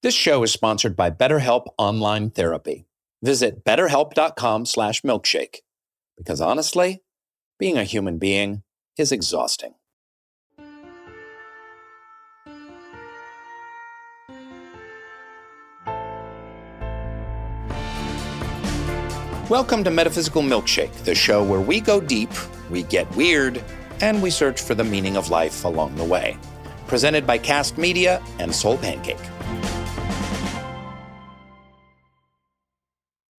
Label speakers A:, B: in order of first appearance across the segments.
A: This show is sponsored by BetterHelp Online Therapy. Visit betterhelp.com slash milkshake. Because honestly, being a human being is exhausting. Welcome to Metaphysical Milkshake, the show where we go deep, we get weird, and we search for the meaning of life along the way. Presented by Cast Media and Soul Pancake.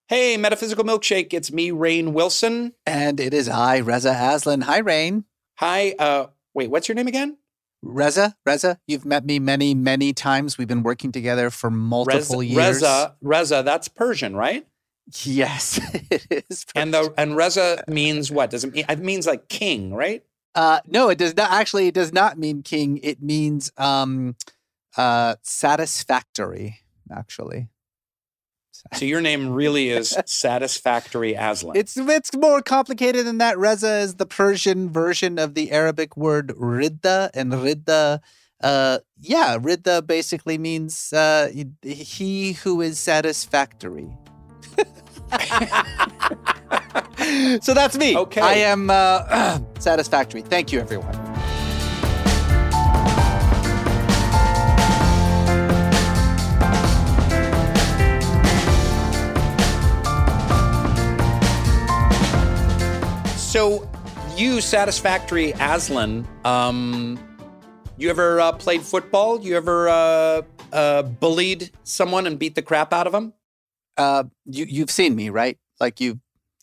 A: Hey, Metaphysical Milkshake, it's me, Rainn Wilson.
B: And it is I, Reza Aslan. Hi, Rainn.
A: Hi, uh, wait, what's your name again?
B: Reza, Reza, you've met me many, many times. We've been working together for multiple
A: Reza,
B: years.
A: Reza, Reza, that's Persian, right?
B: Yes, it is.
A: And the and Reza means what? Does it mean? It means like king, right?
B: Uh, no, it does not. Actually, it does not mean king. It means um, uh, satisfactory. Actually,
A: So your name really is Satisfactory Aslan.
B: it's it's more complicated than that. Reza is the Persian version of the Arabic word ridda, and ridda, uh, yeah, ridda basically means uh, he who is satisfactory. so that's me.
A: Okay.
B: I am uh, satisfactory. Thank you, everyone.
A: So you, Satisfactory Aslan, um, you ever uh, played football? You ever uh, uh, bullied someone and beat the crap out of them?
B: Uh, you you've seen me, right? Like you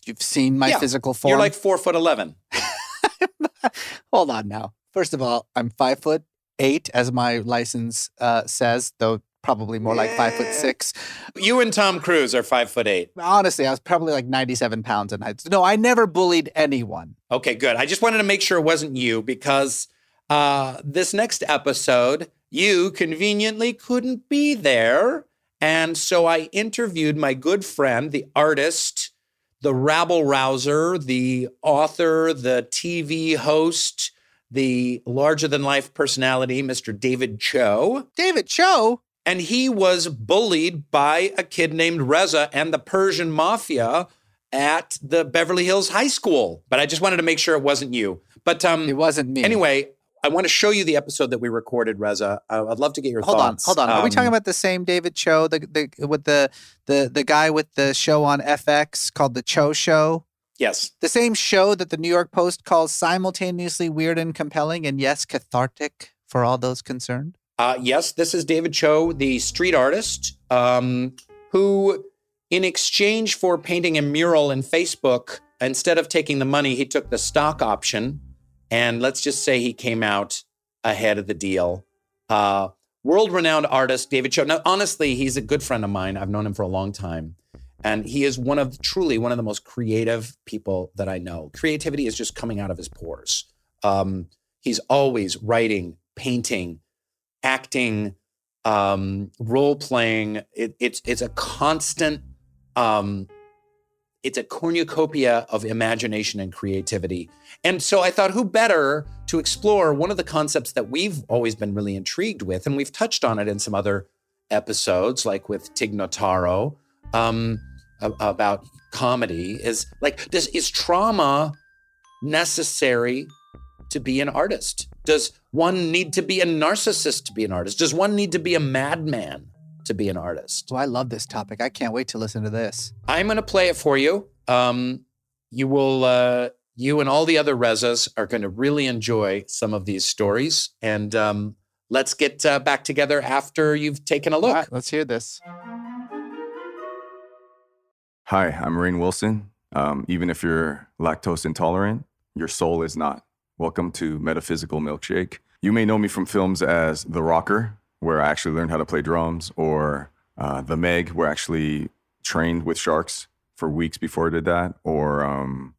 B: you've seen my
A: Yeah.
B: physical form.
A: You're like four foot eleven.
B: Hold on now. First of all, I'm five foot eight, as my license uh, says, though probably more like five foot six.
A: You and Tom Cruise are five foot eight.
B: Honestly, I was probably like 97 pounds in height. No, I never bullied anyone.
A: Okay, good. I just wanted to make sure it wasn't you because uh, this next episode, you conveniently couldn't be there. And so I interviewed my good friend, the artist, the rabble rouser, the author, the TV host, the larger than life personality, Mr. David Choe.
B: David Choe,
A: And he was bullied by a kid named Reza and the Persian mafia at the Beverly Hills High School. But I just wanted to make sure it wasn't you. But um,
B: it wasn't me.
A: anyway, I want to show you the episode that we recorded, Reza. I'd love to get your thoughts
B: hold on, hold on. Are we
A: Um,
B: talking about the same David Choe, the the with the the the guy with the show on FX called the Choe Show?
A: Yes.
B: The same show that the New York Post calls simultaneously weird and compelling, and yes, cathartic for all those concerned.
A: Uh, yes, this is David Choe, the street artist, um, who, in exchange for painting a mural in Facebook, instead of taking the money, he took the stock option. And let's just say he came out ahead of the deal. Uh, World renowned artist David Choe. Now, honestly, he's a good friend of mine. I've known him for a long time. And he is one of truly one of the most creative people that I know. Creativity is just coming out of his pores. Um, he's always writing, painting, acting, um, role playing. It, it's it's a constant. Um, it's a cornucopia of imagination and creativity. And so I thought, who better to explore one of the concepts that we've always been really intrigued with, and we've touched on it in some other episodes, like with Tig Notaro, um, about comedy. Is like, does is trauma necessary to be an artist? Does one need to be a narcissist to be an artist? Does one need to be a madman to be an artist?
B: Oh, I love this topic. I can't wait to listen to this.
A: I'm going to play it for you. Um, you will, uh, you and all the other Rezas are going to really enjoy some of these stories. And um, let's get uh, back together after you've taken a look.
B: All right, let's hear this.
C: Hi, I'm Rainn Wilson. Um, even if you're lactose intolerant, your soul is not. Welcome to Metaphysical Milkshake. You may know me from films as The Rocker, where I actually learned how to play drums, or uh, The Meg, where I actually trained with sharks for weeks before I did that. Or um,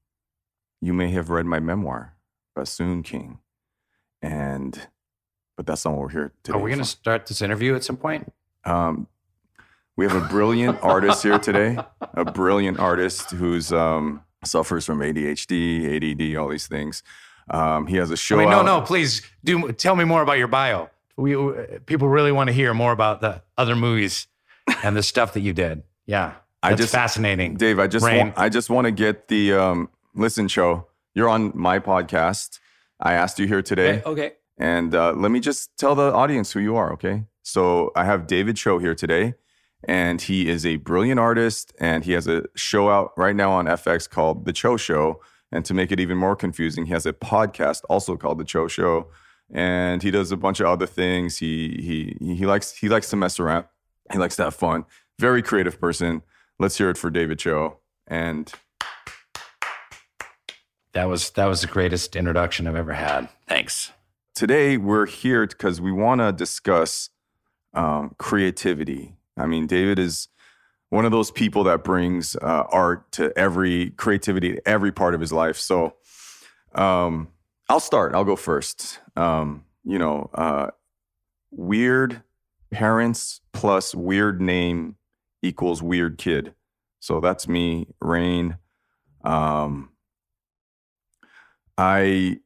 C: you may have read my memoir, Bassoon King. And, but that's not what we're here today.
A: Are we going to start this interview at some point?
C: Um, we have a brilliant artist here today, a brilliant artist who's um, suffers from ADHD, ADD, all these things. Um, he has a show.
D: I mean, no,
C: out-
D: no, please do tell me more about your bio. We people really want to hear more about the other movies
A: And the stuff that you did. Yeah.
C: I just-
D: fascinating.
C: Dave, I just
D: Rainn.
C: want, I just want to get the um, listen, show. You're on my podcast. I asked you here today,
A: Okay.
C: and uh, let me just tell the audience who you are. Okay, so I have David Choe here today, and he is a brilliant artist, and he has a show out right now on FX called The Choe Show. And to make it even more confusing, he has a podcast also called The Choe Show, and he does a bunch of other things. He he he likes he likes to mess around. He likes to have fun. Very creative person. Let's hear it for David Choe. And
A: That was that was the greatest introduction I've ever had. Thanks.
C: today we're here because we want to discuss um, creativity. I mean, David is one of those people that brings uh, art to every creativity to every part of his life. So um, I'll start. I'll go first. Um, you know, uh, weird parents plus weird name equals weird kid. So that's me, Rainn. Um, I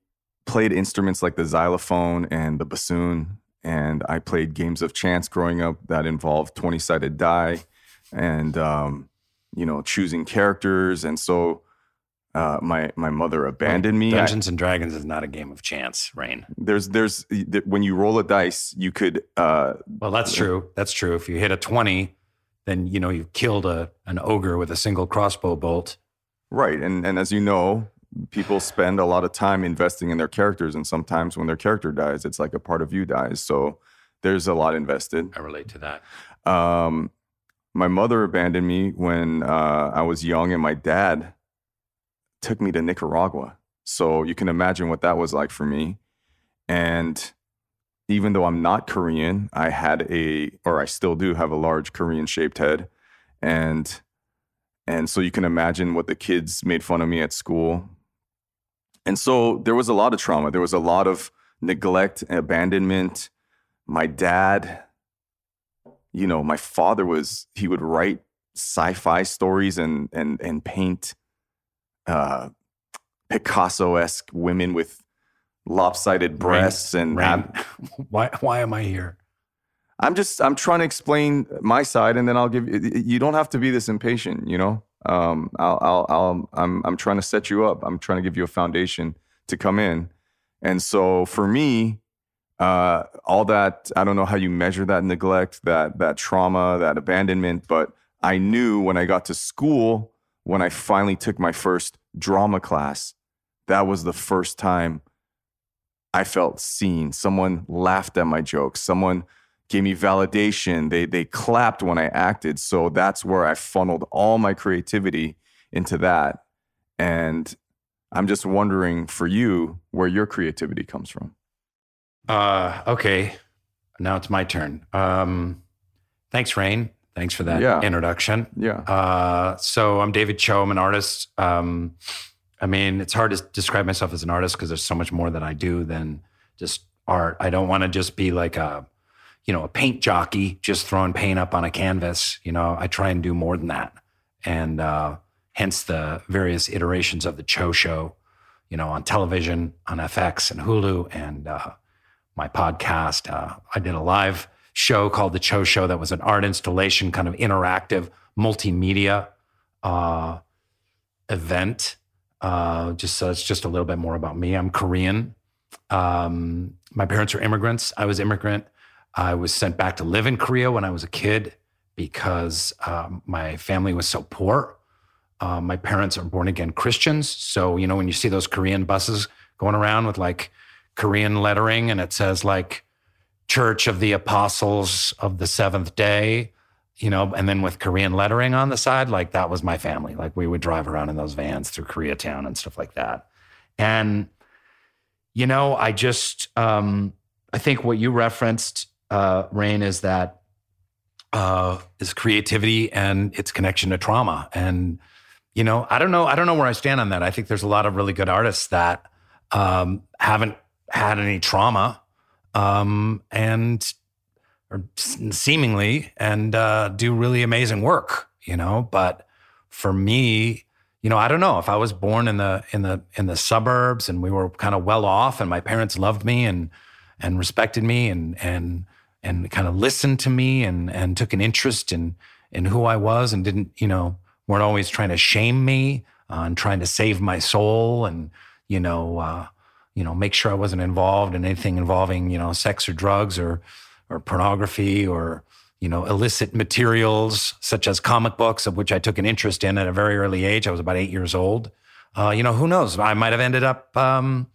C: played instruments like the xylophone and the bassoon, and I played games of chance growing up that involved 20 sided die and, um, you know, choosing characters. And so uh, my, my mother abandoned me. I-
A: Dungeons and Dragons is not a game of chance, Rainn.
C: there's, there's, when you roll a dice, you could, uh,
A: Well, that's true. That's true. If you hit a 20, then you know you've killed a an ogre with a single crossbow bolt.
C: Right. And and as you know, people spend a lot of time investing in their characters and sometimes when their character dies, it's like a part of you dies. So there's a lot invested.
A: I relate to that.
C: Um my mother abandoned me when uh, I was young and my dad took me to Nicaragua. So you can imagine what that was like for me. And even though I'm not Korean, I had a or I still do have a large Korean shaped head. And and so you can imagine what the kids made fun of me at school. And so there was a lot of trauma. There was a lot of neglect, abandonment. My dad, you know, my father was, he would write sci-fi stories and and and paint uh Picasso-esque women with lopsided breasts and Rainn.
A: why why am I here?
C: I'm just I'm trying to explain my side, and then I'll give you. You don't have to be this impatient, you know. Um, I'll, I'll, I'll I'm I'm trying to set you up. I'm trying to give you a foundation to come in, and so for me, uh, all that I don't know how you measure that neglect, that that trauma, that abandonment, but I knew when I got to school, when I finally took my first drama class, that was the first time I felt seen. Someone laughed at my jokes. Someone gave me validation. They they clapped when I acted. So that's where I funneled all my creativity into that. And I'm just wondering for you where your creativity comes from.
A: Uh, okay. Now it's my turn. Um, thanks, Rainn. Thanks for that
C: Yeah.
A: introduction.
C: Yeah.
A: Uh, so I'm David Choe. I'm an artist. Um, I mean, it's hard to describe myself as an artist because there's so much more that I do than just art. I don't want to just be like a, you know, a paint jockey just throwing paint up on a canvas. You know, I try and do more than that, and uh, hence the various iterations of the Choe Show. You know, on television, on FX and Hulu, and uh, my podcast. Uh, I did a live show called The Choe Show that was an art installation, kind of interactive multimedia uh, event. Uh, just so it's just a little bit more about me. I'm Korean. Um, my parents are immigrants. I was immigrant. I was sent back to live in Korea when I was a kid because um, my family was so poor. Uh, my parents are born again Christians. So, you know, when you see those Korean buses going around with like Korean lettering and it says like Church of the Apostles of the Seventh Day, you know, and then with Korean lettering on the side, like that was my family. Like we would drive around in those vans through Koreatown and stuff like that. And, you know, I just, um, I think what you referenced, uh, Rainn, is that uh, is creativity and its connection to trauma. And you know, I don't know. I don't know where I stand on that. I think there's a lot of really good artists that um, haven't had any trauma um, and or seemingly and uh, do really amazing work. You know, but for me, you know, I don't know if I was born in the in the in the suburbs and we were kind of well off and my parents loved me and and respected me and and and kind of listened to me and and took an interest in in who I was and didn't, you know, weren't always trying to shame me uh, and trying to save my soul and you know, uh, you know, make sure I wasn't involved in anything involving, you know, sex or drugs or or pornography or you know, illicit materials such as comic books, of which I took an interest in at a very early age. I was about eight years old. Uh, you know, who knows? I might have ended up, um,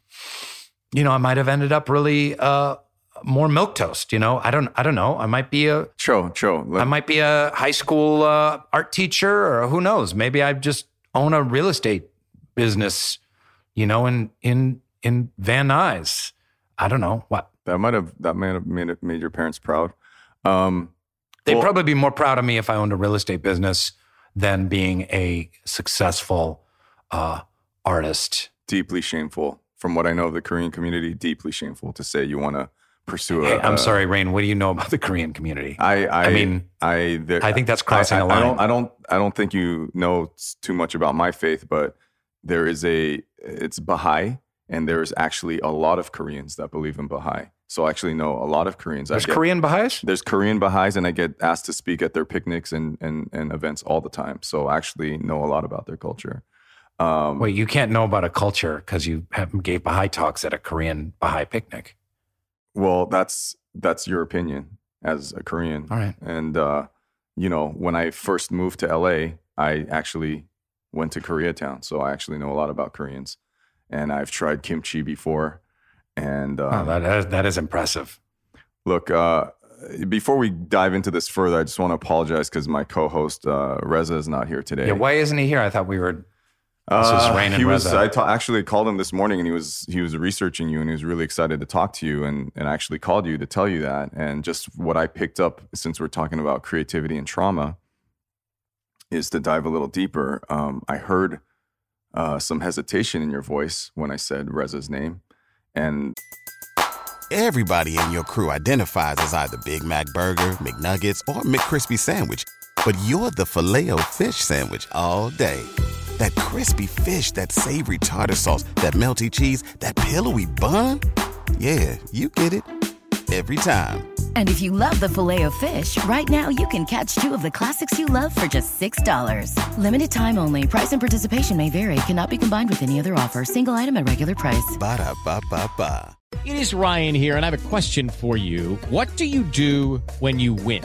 A: you know, I might have ended up really uh, more milk toast. You know, I don't, I don't know. I might be a,
C: true, Cho.
A: I might be a high school uh, art teacher, or who knows? Maybe I just own a real estate business. You know, in in in Van Nuys. I don't know what.
C: That might have that might have made, made your parents proud. Um,
A: They'd
C: Well-
A: probably be more proud of me if I owned a real estate business than being a successful uh, artist.
C: deeply shameful. From what I know of the Korean community, deeply shameful to say you want to pursue.
A: Hey, I'm
C: a-
A: sorry, Rainn. What do you know about the Korean community?
C: I, I,
A: I mean,
C: I, there,
A: I think that's crossing
C: I,
A: a
C: I- I
A: line.
C: don't, I don't, I don't think you know too much about my faith, but there is a, it's Baha'i, and there's actually a lot of Koreans that believe in Baha'i. So I actually know a lot of Koreans.
A: There's
C: get-
A: Korean Baha'is?
C: There's Korean Baha'is, and I get asked to speak at their picnics and, and, and events all the time. So I actually know a lot about their culture. Um,
A: Wait, you can't know about a culture because you have, gave Baha'i talks at a Korean Baha'i picnic.
C: Well, that's that's your opinion as a Korean.
A: All right.
C: And uh, you know, when I first moved to LA, I actually went to Koreatown, so I actually know a lot about Koreans. And I've tried kimchi before. And
A: Oh,
C: um,
A: that, that, is, that is impressive.
C: look, uh, before we dive into this further, I just want to apologize because my co-host uh, Reza is not here today.
A: Yeah, why isn't he here? I thought we were. This is
C: Uh,
A: Rainn
C: he was.
A: Reza.
C: I ta- actually called him this morning, and he was he was researching you, and he was really excited to talk to you, and and I actually called you to tell you that, and just what I picked up since we're talking about creativity and trauma is to dive a little deeper. Um, I heard uh, some hesitation in your voice when I said Reza's name, and
E: Everybody in your crew identifies as either Big Mac Burger, McNuggets, or McCrispy Sandwich. But you're the filet fish Sandwich all day. That crispy fish, that savory tartar sauce, that melty cheese, that pillowy bun. Yeah, you get it. Every time.
F: And if you love the filet of fish, right now you can catch two of the classics you love for just $6. Limited time only. Price and participation may vary. Cannot be combined with any other offer. Single item at regular price.
E: Ba-da-ba-ba-ba.
G: It is Ryan here, and I have a question for you. What do you do when you win?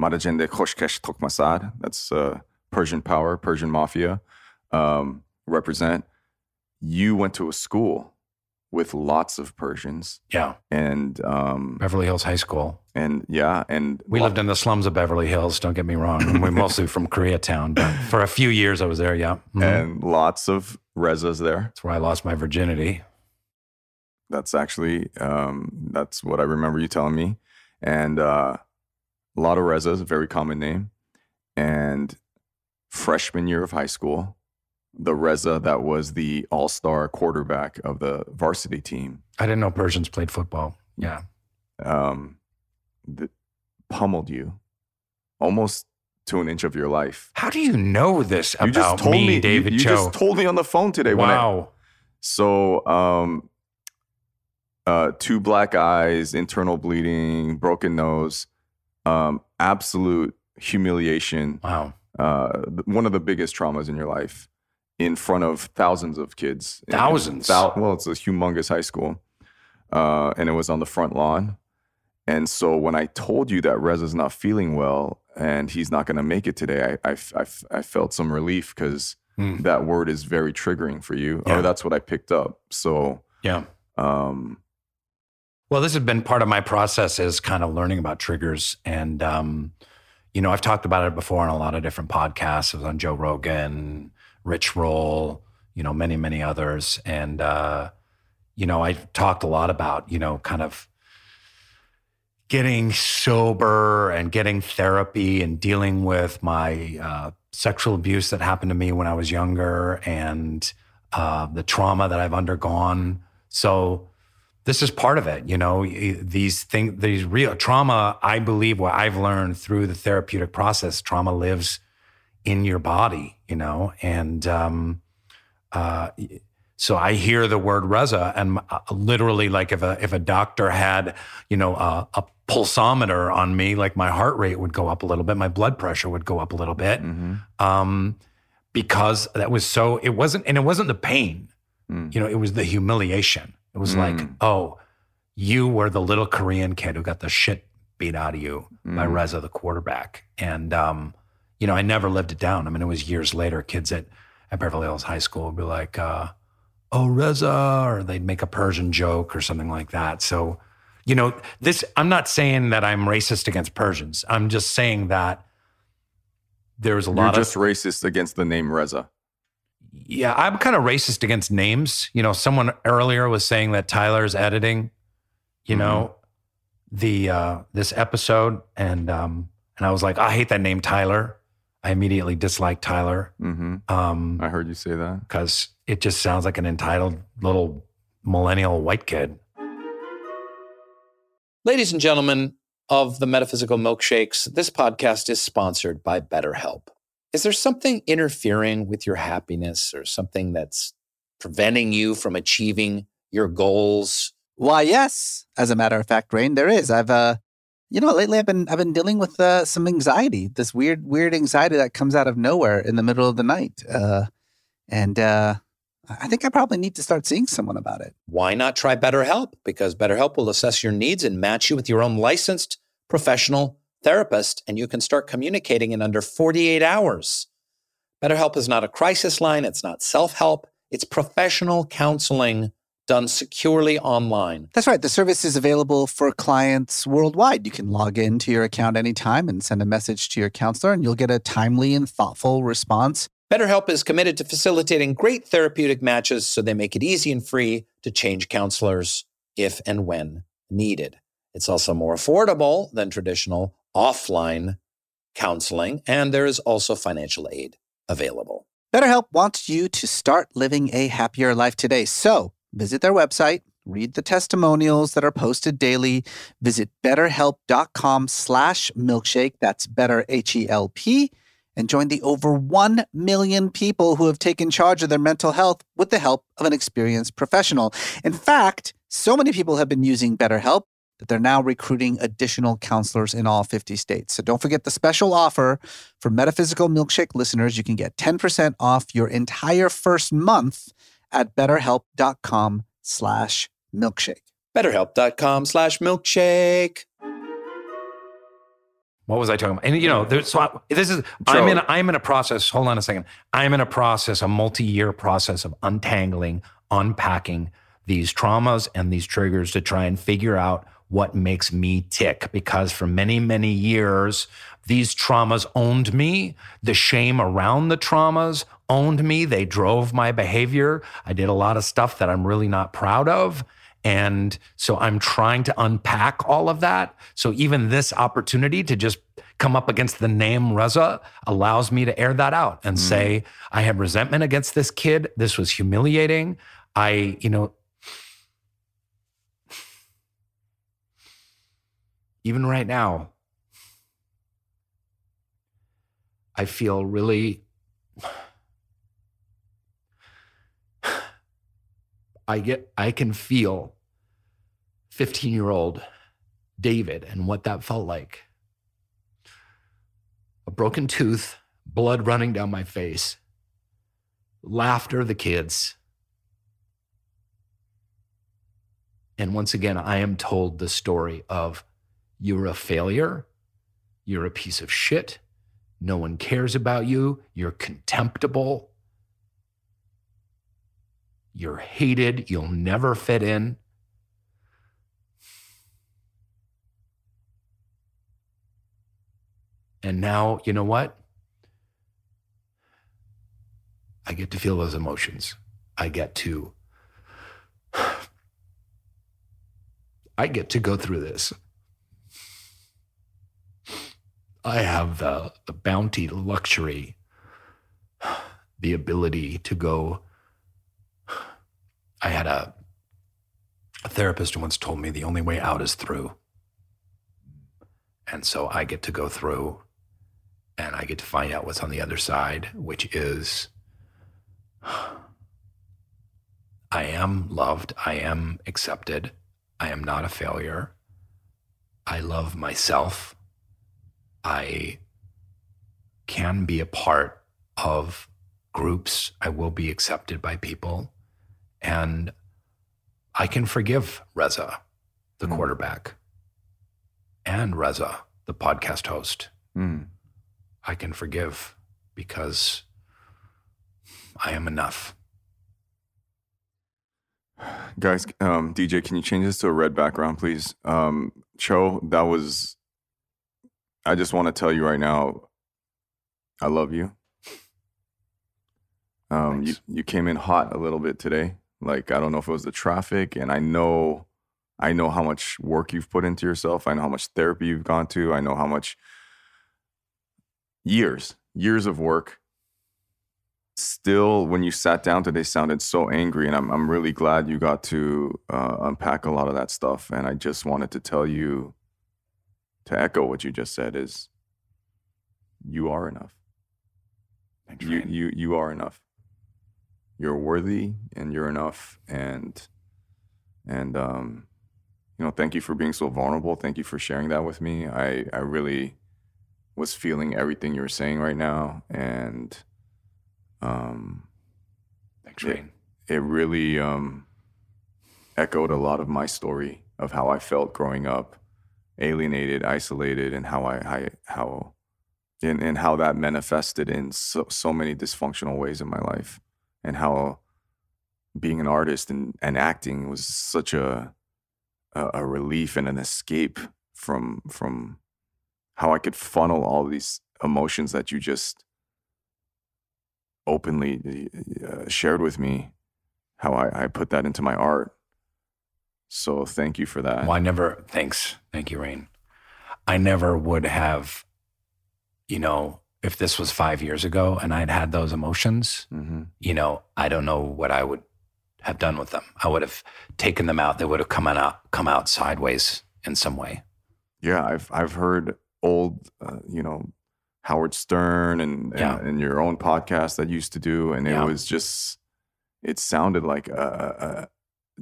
C: Marajende Khoshkesh Tokmasad. That's uh, Persian power, Persian mafia. Um, represent. You went to a school with lots of Persians,
A: Yeah,
C: and um,
A: Beverly Hills High School.
C: and yeah, and
A: We lived in the slums of Beverly Hills. Don't get me wrong. We're mostly from Koreatown, but for a few years I was there. Yeah, Mhm.
C: and lots of Rezas there.
A: that's where I lost my virginity.
C: That's actually um, that's what I remember you telling me, and uh, a lot of Rezas, a very common name, and freshman year of high school, the Reza that was the all star quarterback of the varsity team,
A: I didn't know Persians played football. Yeah,
C: um, th- pummeled you almost to an inch of your life.
A: how do you know this
C: You
A: about
C: just told
A: me,
C: me, you-
A: David
C: you,
A: Choe?
C: just told me on the phone today. when I-
A: wow.
C: So, um, uh, two black eyes, internal bleeding, broken nose, um, absolute humiliation.
A: Wow.
C: Uh, one of the biggest traumas in your life, in front of thousands of kids.
A: Thousands?
C: thou- well, it's a humongous high school, uh, and it was on the front lawn. And so when I told you that Reza's not feeling well, and he's not going to make it today, I, I, I, I felt some relief because
A: Mm.
C: that word is very triggering for you,
A: Yeah.
C: or that's what I picked up. So,
A: Yeah.
C: um,
A: Well, this has been part of my process is kind of learning about triggers. And, um, you know, I've talked about it before on a lot of different podcasts. I was on Joe Rogan, Rich Roll, you know, many, many others. And, uh, you know, I've talked a lot about, you know, kind of getting sober and getting therapy and dealing with my uh, sexual abuse that happened to me when I was younger and uh, the trauma that I've undergone. So, this is part of it you know these things these real trauma i believe what i've learned through the therapeutic process trauma lives in your body you know and um uh so i hear the word reza and uh, literally like if a if a doctor had you know a, a pulsometer on me like my heart rate would go up a little bit my blood pressure would go up a little bit
C: mhm.
A: um because that was so it wasn't and it wasn't the pain
C: Mm.
A: you know, it was the humiliation. It was like,
C: Mm.
A: oh, you were the little Korean kid who got the shit beat out of you by
C: Mm.
A: Reza, the quarterback. And, um, you know, I never lived it down. I mean, it was years later, kids at, at Beverly Hills High School would be like, uh, oh, Reza, or they'd make a Persian joke or something like that. So, you know, this, I'm not saying that I'm racist against Persians. I'm just saying that there's a
C: You're
A: lot of
C: just racist against the name Reza.
A: Yeah, I'm kind of racist against names. You know, someone earlier was saying that Tyler's editing, you know, the uh this episode and um and I was like, I hate that name Tyler. I immediately disliked Tyler
C: hmm
A: um
C: I heard you say that.
A: because it just sounds like an entitled little millennial white kid.
H: Ladies and gentlemen of the Metaphysical Milkshakes, this podcast is sponsored by BetterHelp. Is there something interfering with your happiness or something that's preventing you from achieving your goals?
B: Why, yes. As a matter of fact, Rainn, there is. I've uh you know, lately I've been I've been dealing with uh, some anxiety, this weird weird anxiety that comes out of nowhere in the middle of the night. Uh and uh I think I probably need to start seeing someone about it.
H: Why not try BetterHelp? Because BetterHelp will assess your needs and match you with your own licensed professional therapist, and you can start communicating in under 48 hours. BetterHelp is not a crisis line, it's not self help, it's professional counseling done securely online.
B: That's right. The service is available for clients worldwide. You can log into your account anytime and send a message to your counselor, and you'll get a timely and thoughtful response.
H: BetterHelp is committed to facilitating great therapeutic matches so they make it easy and free to change counselors if and when needed. It's also more affordable than traditional offline counseling, and there is also financial aid available.
B: BetterHelp wants you to start living a happier life today. So visit their website, read the testimonials that are posted daily, visit betterhelp.com slash milkshake. That's better H-E-L-P. And join the over 1 million people who have taken charge of their mental health with the help of an experienced professional. In fact, so many people have been using BetterHelp that they're now recruiting additional counselors in all 50 states. So don't forget the special offer for Metaphysical Milkshake listeners. You can get 10% off your entire first month at betterhelp.com slash milkshake.
H: BetterHelp.com slash milkshake.
A: What was I talking about? And you know, there's so I, this is I'm in I'm in a process. Hold on a second. I'm in a process, a multi-year process of untangling, unpacking these traumas and these triggers to try and figure out what makes me tick. Because for many, many years, these traumas owned me. The shame around the traumas owned me. They drove my behavior. I did a lot of stuff that I'm really not proud of. And so I'm trying to unpack all of that. So even this opportunity to just come up against the name Reza allows me to air that out and mm-hmm. say, I have resentment against this kid. This was humiliating. I, you know, even right now, I feel really I get I can feel 15 year old David and what that felt like. A broken tooth, blood running down my face, laughter of the kids. And once again, I am told the story of you're a failure. You're a piece of shit. No one cares about you. You're contemptible. You're hated. You'll never fit in. And now, you know what? I get to feel those emotions. I get to I get to go through this. I have the, the bounty, the luxury, the ability to go. I had a, a therapist who once told me the only way out is through. And so I get to go through and I get to find out what's on the other side, which is I am loved, I am accepted, I am not a failure. I love myself. I can be a part of groups. I will be accepted by people. And I can forgive Reza, the
C: Mm.
A: quarterback, and Reza, the podcast host.
C: Mm.
A: I can forgive because I am enough.
C: Guys, um, DJ, can you change this to a red background, please? Um, Choe, that was. I just want to tell you right now, I love you. Um, you you came in hot a little bit today. Like I don't know if it was the traffic, and I know, I know how much work you've put into yourself. I know how much therapy you've gone to. I know how much years, years of work still when you sat down today sounded so angry and i'm, I'm really glad you got to uh, unpack a lot of that stuff and i just wanted to tell you to echo what you just said is you are enough. You you you are enough. You're worthy and you're enough and and um you know thank you for being so vulnerable. Thank you for sharing that with me. I i really was feeling everything you were saying right now and um
A: Thanks. Rainn.
C: it really um, echoed a lot of my story of how I felt growing up, alienated, isolated, and how I, I how and, and how that manifested in so, so many dysfunctional ways in my life, and how being an artist and, and acting was such a, a a relief and an escape from from how I could funnel all these emotions that you just openly uh, shared with me how I, I put that into my art. So thank you for that.
A: Well, I never, thanks. Thank you, Rainn. I never would have, you know, if this was five years ago and I'd had those emotions,
C: hmm
A: you know, I don't know what I would have done with them. I would have taken them out. They would have come out, come out sideways in some way.
C: Yeah, I've I've heard old, uh, you know, Howard Stern and, and
A: Yeah.
C: and your own podcast that you used to do, and
A: Yeah.
C: it was just, it sounded like a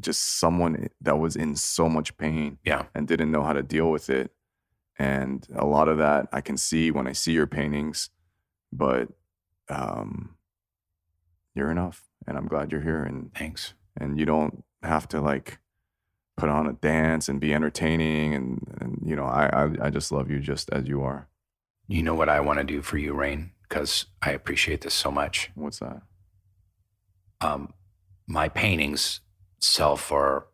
C: just someone that was in so much pain
A: Yeah.
C: and didn't know how to deal with it. And a lot of that I can see when I see your paintings, but um, you're enough, and I'm glad you're here, and
A: Thanks.
C: and you don't have to like put on a dance and be entertaining, and and you know I I, I just love you just as you are.
A: You know what I want to do for you, Rainn, because I appreciate this so much.
C: What's that?
A: um, my paintings sell for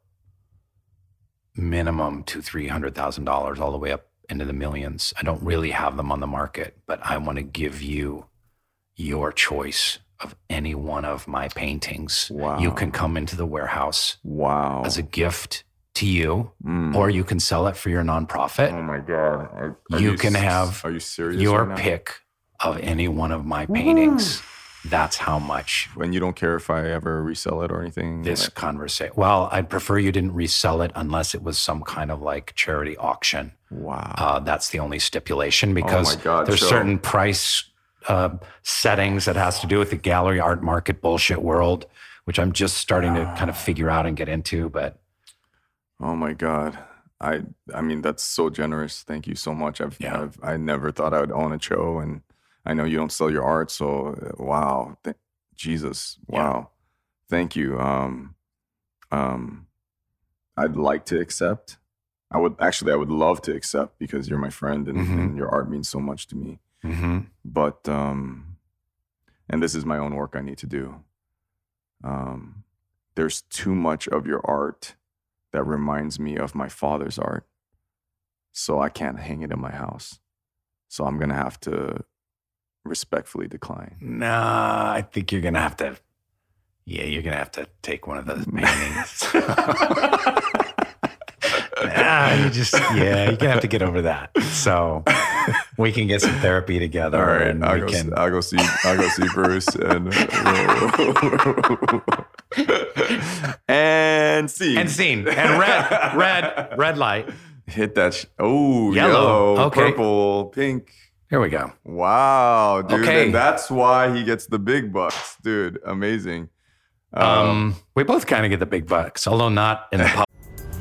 A: minimum two three hundred thousand dollars all the way up into the millions i don't really have them on the market but i want to give you your choice of any one of my paintings
C: Wow.
A: you can come into the warehouse
C: Wow.
A: as a gift to you
C: Mm.
A: or you can sell it for your nonprofit
C: oh my god. Are, are
A: You can
C: s-
A: have
C: Are you serious?
A: your
C: right
A: pick of any one of my paintings that's how much
C: And you don't care if I ever resell it or anything.
A: this
C: Like,
A: conversation. Well, I'd prefer you didn't resell it unless it was some kind of like charity auction.
C: wow.
A: Uh, that's the only stipulation because
C: Oh God,
A: there's
C: Joe.
A: certain price uh, settings that has to do with the gallery art market bullshit world, which I'm just starting to kind of figure out and get into. But
C: Oh my god. I I mean that's so generous. Thank you so much. I've,
A: Yeah.
C: I've I never thought I would own a show and I know you don't sell your art so uh, wow. Th- Jesus.
A: Yeah.
C: Wow. Thank you. Um um I'd like to accept I would actually I would love to accept because you're my friend and,
A: Mhm.
C: and your art means so much to me.
A: Mm-hmm.
C: But um, and this is my own work I need to do. Um, there's too much of your art that reminds me of my father's art, so I can't hang it in my house. So I'm gonna have to respectfully decline.
A: Nah, I think you're gonna have to. Yeah, you're gonna have to take one of those paintings. nah, you just yeah, you're gonna have to get over that. So we can get some therapy together,
C: All right,
A: and
C: I'll
A: we
C: go.
A: can.
C: I'll go see. I'll go see Bruce and and scene
A: and scene and red, red, red light.
C: Hit that. Sh- oh,
A: Yellow.
C: yellow,
A: Okay.
C: purple, pink.
A: Here we go.
C: Wow, dude.
A: Okay.
C: And that's why he gets the big bucks, dude. Amazing.
A: Um, we both kind of get the big bucks, although not in the pub.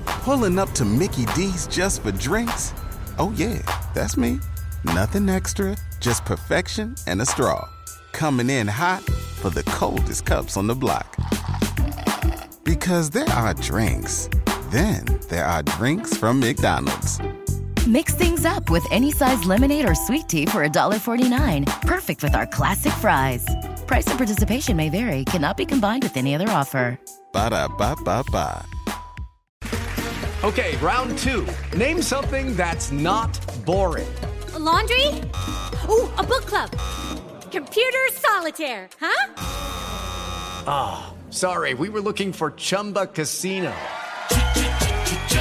E: Pulling up to Mickey D's just for drinks? Oh, yeah, that's me. Nothing extra, just perfection and a straw. Coming in hot for the coldest cups on the block. Because there are drinks, then there are drinks from McDonald's.
F: Mix things up with any size lemonade or sweet tea for $1.49. Perfect with our classic fries. Price and participation may vary, cannot be combined with any other offer.
E: Ba da ba ba ba.
I: Okay, round two. Name something that's not boring.
J: A laundry? Ooh, a book club. Computer solitaire, huh?
I: Ah, sorry, we were looking for Chumba Casino.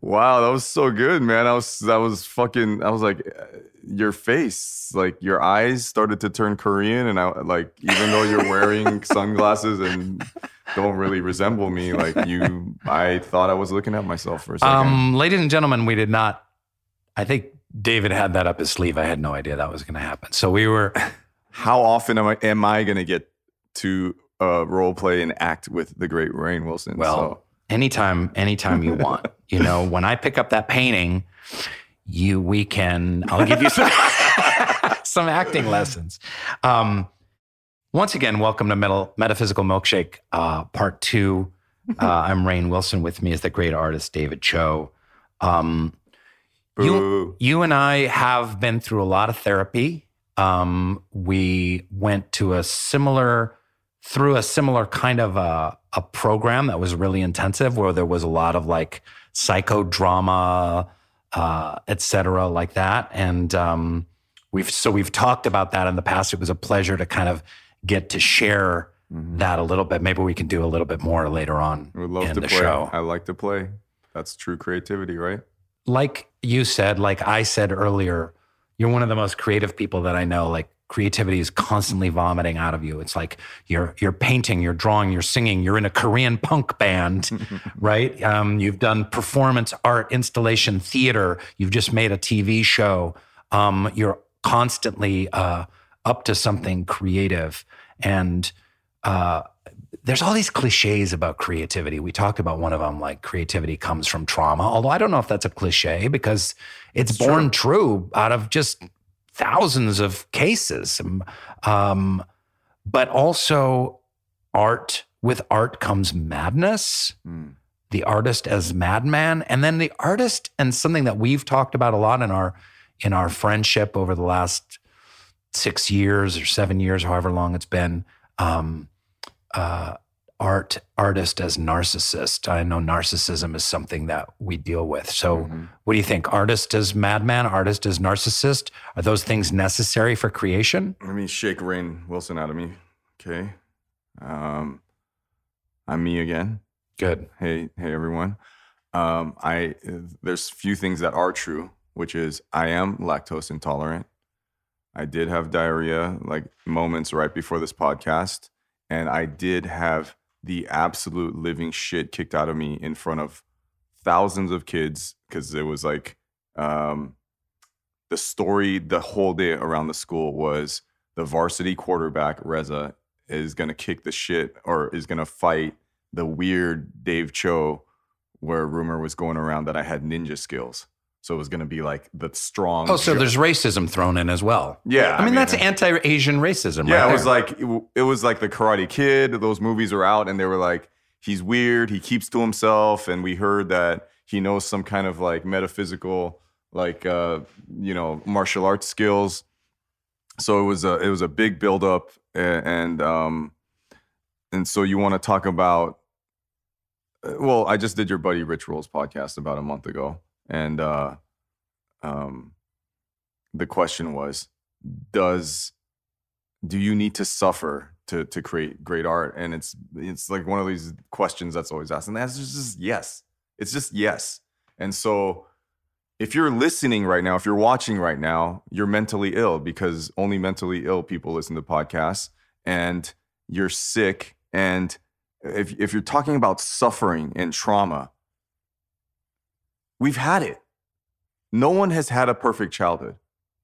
C: Wow, that was so good, man. I was, that was fucking. I was like, your face, like your eyes started to turn Korean, and I like, even though you're wearing sunglasses and don't really resemble me, like you, I thought I was looking at myself for a second.
A: Um, ladies and gentlemen, we did not. I think David had that up his sleeve. I had no idea that was going to happen. So we were.
C: How often am I am I gonna get to uh, role play and act with the great Rainn Wilson?
A: Well,
C: So-
A: anytime, anytime you want. You know, when I pick up that painting, you we can. I'll give you some some acting lessons. Um, once again, welcome to Metal, Metaphysical Milkshake uh, Part Two. Uh, I'm Rainn Wilson. With me is the great artist David Choe. Um, you, you and I have been through a lot of therapy. Um, we went to a similar, through a similar kind of a, a program that was really intensive, where there was a lot of like psychodrama, uh, et cetera, like that. And um, we've so we've talked about that in the past. It was a pleasure to kind of get to share
C: Mhm.
A: that a little bit. Maybe we can do a little bit more later on
C: I would love
A: in
C: to
A: the
C: play.
A: show.
C: I like to play. That's true creativity, right?
A: like you said, like I said earlier, you're one of the most creative people that I know. Like creativity is constantly vomiting out of you. It's like you're you're painting, you're drawing, you're singing, you're in a Korean punk band, right? Um, you've done performance art, installation theater. You've just made a TV show. Um, you're constantly uh, up to something creative, and uh, there's all these cliches about creativity. We talked about one of them, like creativity comes from trauma. Although I don't know if that's a cliche because it's, born true out of just thousands of cases. Um, Um, but also, art with art comes madness.
C: Mm.
A: The artist as madman, and then the artist and something that we've talked about a lot in our in our friendship over the last six years or seven years, however long it's been. Um, uh, art artist as narcissist. I know narcissism is something that we deal with. So,
C: Mhm.
A: what do you think? Artist as madman, artist as narcissist. Are those things necessary for creation?
C: Let me shake Rainn Wilson out of me. Okay. Um, I'm me again.
A: Good.
C: Hey, hey everyone. Um, I there's few things that are true, which is I am lactose intolerant. I did have diarrhea like moments right before this podcast, and I did have the absolute living shit kicked out of me in front of thousands of kids because it was like um, the story the whole day around the school was the varsity quarterback Reza is gonna kick the shit or is gonna fight the weird Dave Choe where rumor was going around that I had ninja skills. So it was going to be like the strong.
A: Oh, so there's racism thrown in as well.
C: Yeah,
A: I mean,
C: I mean,
A: that's anti-Asian racism. Right?
C: Yeah,
A: right
C: it was like it, it was like the Karate Kid. Those movies were out, and they were like, he's weird. He keeps to himself, and we heard that he knows some kind of like metaphysical, like uh, you know, martial arts skills. So it was a it was a big buildup, a- and um, and so you want to talk about. uh, Well, I just did your buddy Rich Roll's podcast about a month ago, and uh, um, the question was, does do you need to suffer to to create great art? And it's it's like one of these questions that's always asked and that's just, just yes. It's just yes. And so if you're listening right now if you're watching right now you're mentally ill because only mentally ill people listen to podcasts and you're sick and if if you're talking about suffering and trauma we've had it. No one has had a perfect childhood.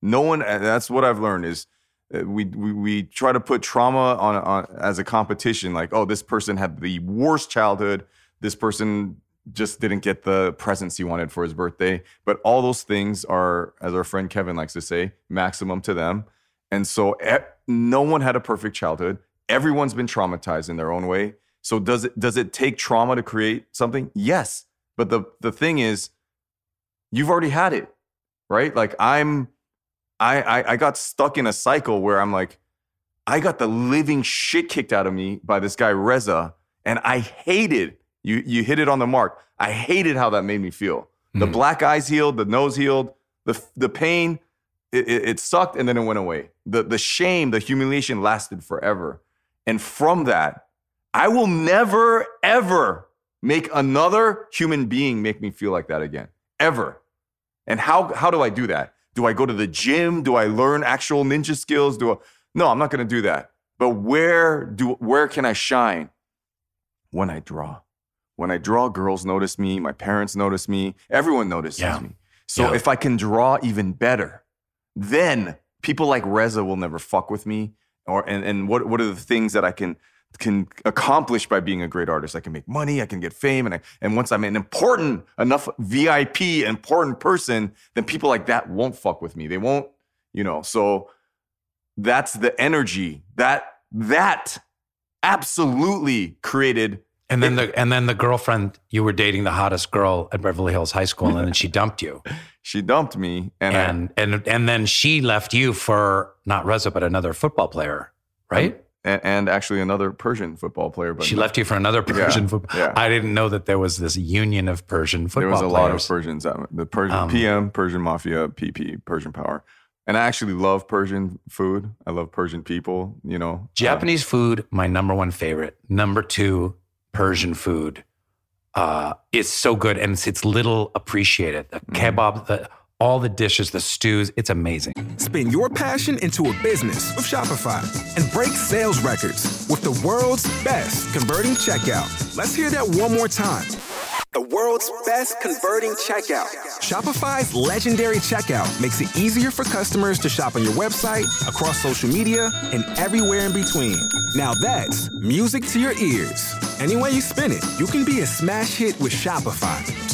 C: No one that's what i've learned is uh, we, we we try to put trauma on, on as a competition like oh this person had the worst childhood. This person just didn't get the presents he wanted for his birthday. But all those things are as our friend kevin likes to say maximum to them. And so no one had a perfect childhood. Everyone's been traumatized in their own way. So does it does it take trauma to create something? Yes. But the the thing is you've already had it right like i'm I, I I got stuck in a cycle where I'm like, I got the living shit kicked out of me by this guy Reza, and I hated you. You hit it on the mark. I hated how that made me feel. The
A: Mhm.
C: black eyes healed, the nose healed, the the pain, it, it, it sucked, and then it went away. The the shame, the humiliation lasted forever, and from that, I will never ever make another human being make me feel like that again, ever. And how how do I do that? Do I go to the gym? Do I learn actual ninja skills? Do I No, I'm not going to do that. But where do where can I shine? When I draw. When I draw, girls notice me, my parents notice me, everyone notices
A: Yeah.
C: me. So
A: Yeah.
C: if I can draw even better, then people like Reza will never fuck with me. Or and, and what what are the things that I can can accomplish by being a great artist? I can make money, I can get fame, and I, and once I'm an important enough VIP important person, then people like that won't fuck with me. They won't, you know. So that's the energy that that absolutely created.
A: and then the and then the girlfriend you were dating the hottest girl at Beverly Hills High School, and then she dumped you,
C: She dumped me, and, I-
A: and and and then she left you for not Reza but another football player, right?
C: And, and actually another Persian football player. But
A: she
C: no-
A: left you for another Persian football.
C: yeah.
A: I didn't know that there was this union of Persian football
C: There was a
A: players.
C: lot of Persians. uh, The Persian
A: Um,
C: PM, Persian Mafia, PP, Persian Power, and I actually love Persian food. I love Persian people. You know, Uh,
A: Japanese food, my number one favorite. Number two, Persian food. Uh, it's so good and it's, it's little appreciated. The
C: Mm-hmm.
A: kebab, the, all the dishes, the stews, it's amazing.
K: Spin your passion into a business with Shopify and break sales records with the world's best converting checkout. Let's hear that one more time. The world's best converting checkout. Shopify's legendary checkout makes it easier for customers to shop on your website, across social media, and everywhere in between. Now that's music to your ears. Any way you spin it, you can be a smash hit with Shopify.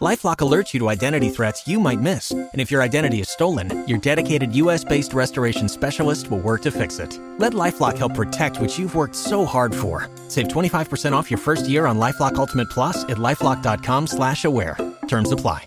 L: Lifelock alerts you to identity threats you might miss. And if your identity is stolen, your dedicated US based restoration specialist will work to fix it. Let Lifelock help protect what you've worked so hard for. Save 25% off your first year on Lifelock Ultimate Plus at lifelock.com slash aware. Terms apply.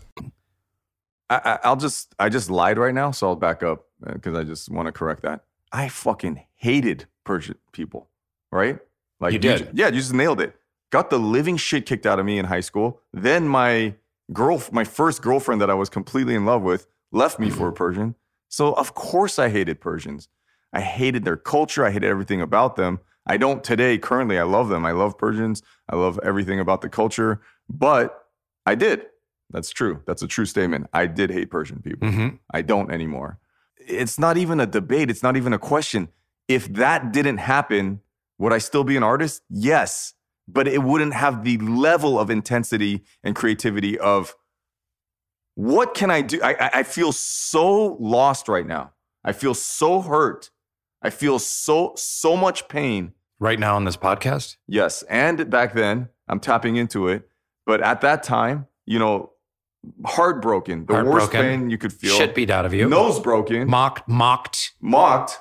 C: I, I, I'll just I just lied right now, so I'll back up uh, because I just want to correct that. I fucking hated Persian people, right? Like
A: You did.
C: ju- yeah, you just nailed it. Got the living shit kicked out of me in high school. Then my girl, my first girlfriend that I was completely in love with, left me for a Persian. So of course I hated Persians. I hated their culture. I hated everything about them. I don't today. Currently, I love them. I love Persians. I love everything about the culture. But I did. That's true. That's a true statement. I did hate Persian people.
A: Mhm.
C: I don't anymore. It's not even a debate. It's not even a question. If that didn't happen, Would I still be an artist? Yes, but it wouldn't have the level of intensity and creativity of what can I do? I, I- feel so lost right now. I feel so hurt. I feel so so much pain.
A: Right now on this podcast?
C: Yes, and back then I'm tapping into it, but at that time, you know, heartbroken, the worst
A: Heartbroken.
C: pain you could feel.
A: Shit beat out of you.
C: Nose broken,
A: Mocked, mocked,
C: mocked,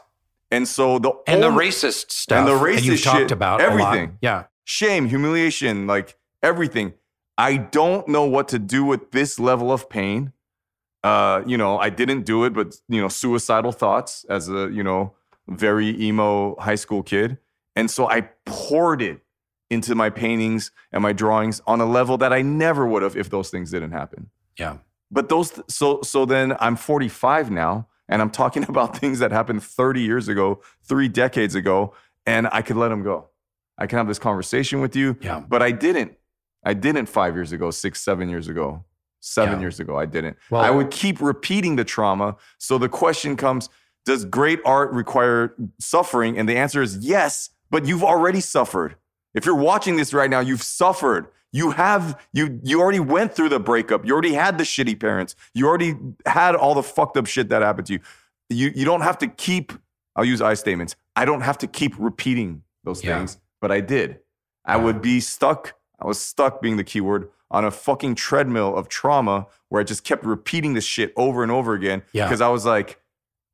C: and so the
A: and the racist stuff.
C: and the racist
A: you've
C: shit,
A: talked about a lot.
C: everything.
A: Yeah.
C: Shame, humiliation, like everything. I don't know what to do with this level of pain. Uh, you know, I didn't do it, but you know, suicidal thoughts as a, you know, very emo high school kid. And so I poured it into my paintings and my drawings on a level that I never would have if those things didn't happen.
A: Yeah.
C: But those so so then I'm 45 now and I'm talking about things that happened 30 years ago, 3 decades ago and I could let them go. I can have this conversation with you,
A: Yeah.
C: but I didn't. I didn't 5 years ago, 6 7 years ago. 7
A: Yeah.
C: years ago I didn't.
A: Well-
C: I would keep repeating the trauma. So the question comes, does great art require suffering? And the answer is yes, but you've already suffered. If you're watching this right now, you've suffered. You have you you already went through the breakup. You already had the shitty parents. You already had all the fucked up shit that happened to you. You you don't have to keep I'll use I statements. I don't have to keep repeating those
A: Yeah.
C: things, but I did. I would be stuck. I was stuck being the keyword on a fucking treadmill of trauma where I just kept repeating this shit over and over again
A: Yeah.
C: because I was like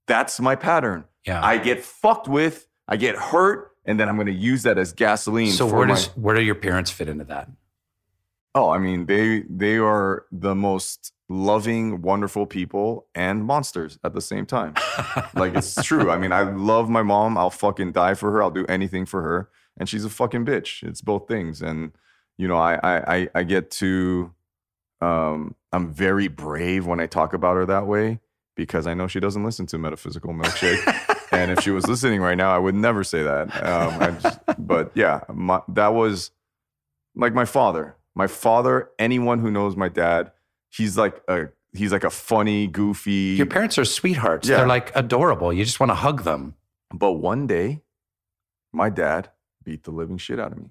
C: that's my pattern.
A: Yeah.
C: I get fucked with, I get hurt, and then I'm going to use that as gasoline.
A: So where
C: my-
A: does where do your parents fit into that?
C: Oh, I mean, they they are the most loving, wonderful people and monsters at the same time. like it's true. I mean, I love my mom. I'll fucking die for her. I'll do anything for her. And she's a fucking bitch. It's both things. And you know, I I I, I get to um I'm very brave when I talk about her that way because I know she doesn't listen to metaphysical milkshake. and if she was listening right now, I would never say that. Um, I just, but yeah, my, that was like my father. My father, anyone who knows my dad, he's like a he's like a funny, goofy.
A: Your parents are sweethearts.
C: Yeah.
A: They're like adorable. You just want to hug them.
C: But one day, my dad beat the living shit out of me.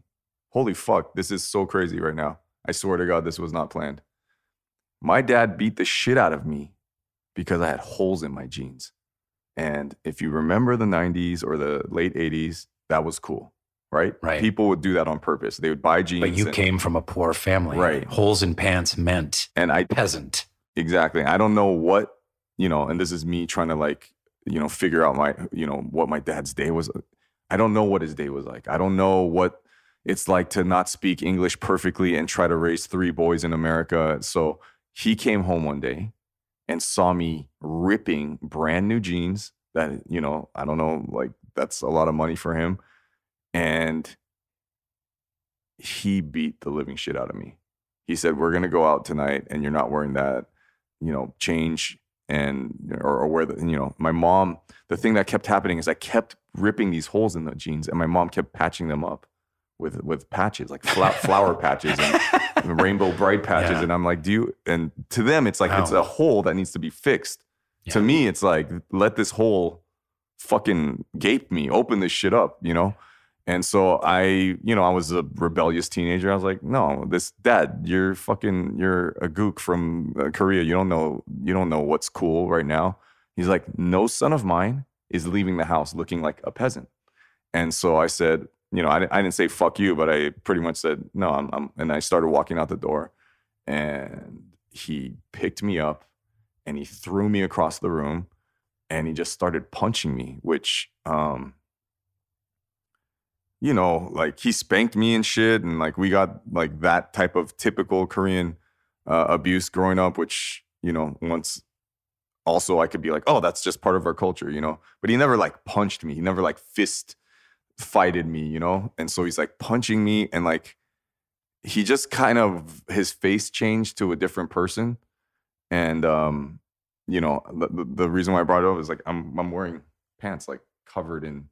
C: Holy fuck, this is so crazy right now. I swear to God, this was not planned. My dad beat the shit out of me because I had holes in my jeans. And if you remember the 90s or the late 80s, that was cool, right?
A: Right.
C: People would do that on purpose. They would buy jeans.
A: But you
C: and-
A: came from a poor family.
C: Right.
A: Holes in pants meant
C: and I
A: peasant.
C: Exactly. I don't know what, you know, and this is me trying to like, you know, figure out my, you know, what my dad's day was. I don't know what his day was like. I don't know what it's like to not speak English perfectly and try to raise three boys in America. So he came home one day and saw me ripping brand new jeans that, you know, I don't know, like that's a lot of money for him. And he beat the living shit out of me. He said, We're gonna go out tonight and you're not wearing that, you know, change and or, or wear the, you know, my mom, the thing that kept happening is I kept ripping these holes in the jeans and my mom kept patching them up with with patches, like fla- flower patches and Rainbow Brite patches.
A: Yeah.
C: And I'm like, do you and to them it's like it's a hole that needs to be fixed. To me, it's like, let this hole fucking gape me, open this shit up, you know? And so I, you know, I was a rebellious teenager. I was like, no, this dad, you're fucking, you're a gook from uh, Korea. You don't know, you don't know what's cool right now. He's like, no son of mine is leaving the house looking like a peasant. And so I said, you know, I, I didn't say fuck you, but I pretty much said, no, I'm, I'm, and I started walking out the door and he picked me up and he threw me across the room and he just started punching me, which, um, you know, like he spanked me and shit, and like we got like that type of typical Korean uh, abuse growing up, which you know, once also I could be like, oh, that's just part of our culture, you know. But he never like punched me. He never like fist fighted me, you know. And so he's like punching me, and like he just kind of his face changed to a different person, and um, you know, the, the- reason why I brought it up is like I'm I'm wearing pants like covered in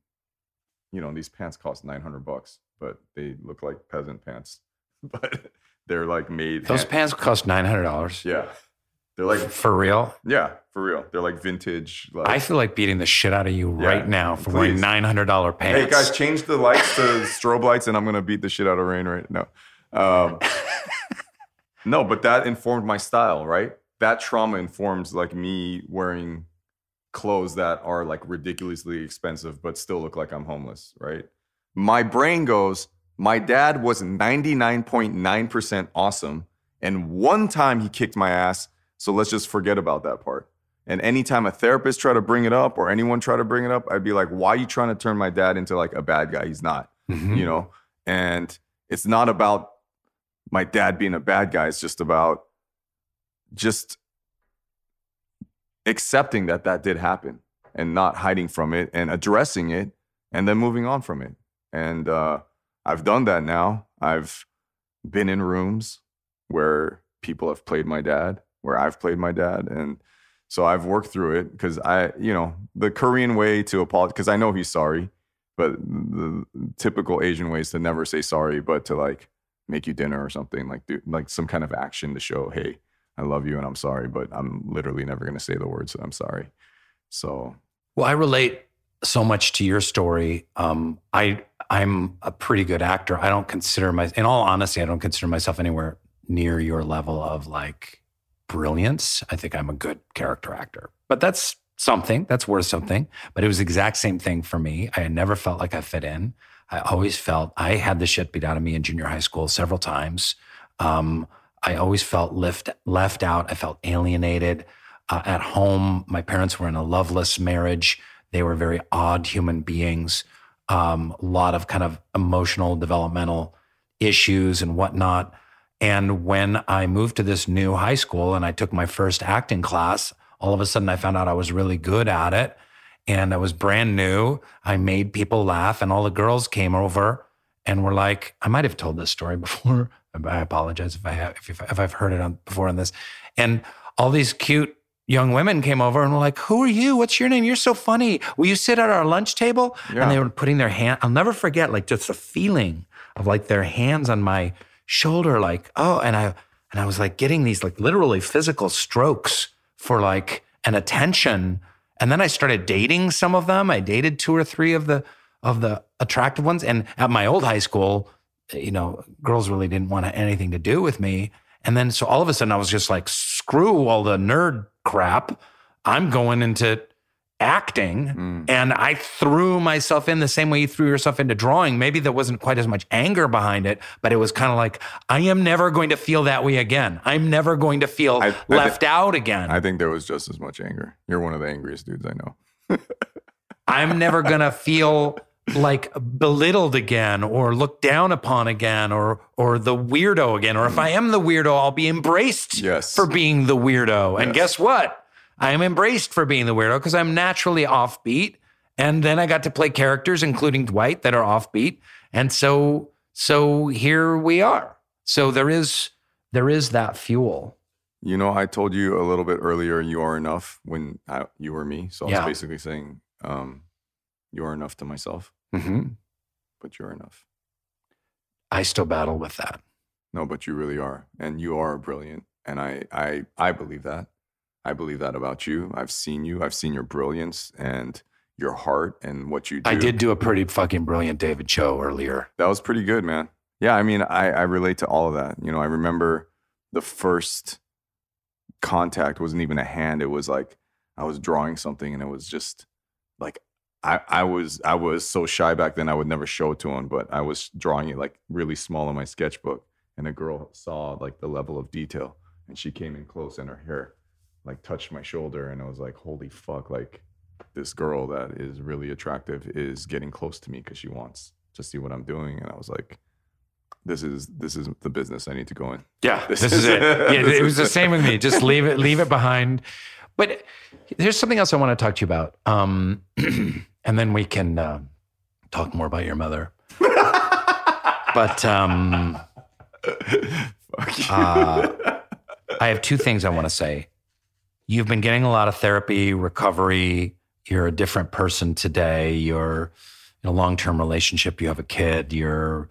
C: you know, these pants cost 900 bucks, but they look like peasant pants. But they're like made.
A: Those
C: hand-
A: pants cost nine hundred dollars.
C: Yeah. They're like
A: for real.
C: Yeah, for real. They're like vintage. Like,
A: I feel like beating the shit out of you
C: Yeah,
A: right now for wearing nine hundred dollar pants.
C: Hey guys, change the lights to strobe lights, and I'm gonna beat the shit out of Rainn right now. Um, no, but that informed my style, right? That trauma informs like me wearing clothes that are like ridiculously expensive, but still look like I'm homeless, right? My brain goes, my dad was 99.9% awesome, and one time he kicked my ass, so let's just forget about that part. And anytime a therapist try to bring it up or anyone try to bring it up, I'd be like, why are you trying to turn my dad into like a bad guy? He's not,
A: Mhm.
C: you know? And it's not about my dad being a bad guy. It's just about just accepting that that did happen and not hiding from it and addressing it and then moving on from it. And uh, I've done that now. I've been in rooms where people have played my dad, where I've played my dad. And so I've worked through it because I, you know, the Korean way to apologize, because I know he's sorry, but the typical Asian way is to never say sorry, but to like make you dinner or something, like do like some kind of action to show, hey, I love you and I'm sorry, but I'm literally never going to say the words I'm sorry. So
A: Well, I relate so much to your story. Um, I I'm a pretty good actor. I don't consider my, in all honesty, I don't consider myself anywhere near your level of like brilliance. I think I'm a good character actor, but that's something. That's worth something. But it was the exact same thing for me. I never felt like I fit in. I always felt I had the shit beat out of me in junior high school several times. Um, I always felt left left out. I felt alienated. Uh, at home, my parents were in a loveless marriage. They were very odd human beings. Um, a lot of kind of emotional, developmental issues and whatnot. And when I moved to this new high school and I took my first acting class, all of a sudden I found out I was really good at it. And I was brand new. I made people laugh, and all the girls came over and were like, I might have told this story before. I apologize if I have, if, if I've heard it on before on this. And all these cute young women came over and were like, Who are you? What's your name? You're so funny. Will you sit at our lunch table?
C: Yeah.
A: And they were putting their hand, I'll never forget, like just the feeling of like their hands on my shoulder, like, oh, and I and I was like getting these like literally physical strokes for like an attention. And then I started dating some of them. I dated two or three of the of the attractive ones. And at my old high school, you know, girls really didn't want anything to do with me. And then so all of a sudden I was just like, screw all the nerd crap. I'm going into acting. Mm. And I threw myself in the same way you threw yourself into drawing. Maybe there wasn't quite as much anger behind it, but it was kind of like, I am never going to feel that way again. I'm never going to feel
C: I
A: left
C: thi-
A: out again.
C: I think there was just as much anger. You're one of the angriest dudes I know.
A: I'm never going to feel like belittled again or looked down upon again or or the weirdo again or if mm. I am the weirdo I'll be embraced
C: Yes.
A: for being the weirdo. And guess what? I am embraced for being the weirdo because I'm naturally offbeat and then I got to play characters including Dwight that are offbeat and so so here we are. So there is there is that fuel.
C: You know, I told you a little bit earlier, you are enough when I, you were me. So I was
A: Yeah.
C: basically saying, um, you are enough to myself,
A: Mhm.
C: but you're enough.
A: I still battle with that.
C: No, but you really are, and you are brilliant, and I, I, I believe that. I believe that about you. I've seen you. I've seen your brilliance and your heart and what you do.
A: I did do a pretty fucking brilliant David Choe earlier.
C: That was pretty good, man. Yeah, I mean, I, I relate to all of that. You know, I remember the first contact wasn't even a hand. It was like I was drawing something and it was just like I, I was I was so shy back then I would never show it to him, but I was drawing it like really small in my sketchbook. And a girl saw like the level of detail and she came in close and her hair like touched my shoulder and I was like, holy fuck, like this girl that is really attractive is getting close to me because she wants to see what I'm doing. And I was like, this is this is the business I need to go in.
A: Yeah, this, is it. Yeah,
C: This
A: it was the same with me. Just leave it, leave it behind. But there's something else I want to talk to you about, um, and then we can uh, talk more about your mother. but um, uh, I have two things I want to say. You've been getting a lot of therapy, recovery. You're a different person today. You're in a long term relationship. You have a kid. You're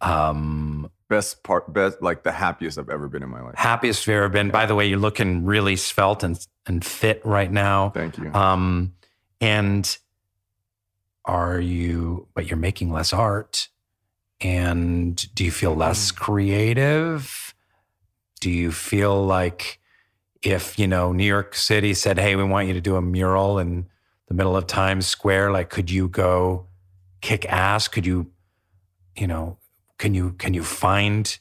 A: um,
C: best part, best like the happiest I've ever been in my life.
A: Happiest you've ever been. By the way, you're looking really svelte and and fit right now.
C: Thank you.
A: Um, and are you? But you're making less art. And do you feel less creative? Do you feel like if you know New York City said, "Hey, we want you to do a mural in the middle of Times Square," like could you go kick ass? Could you, you know, can you can you find,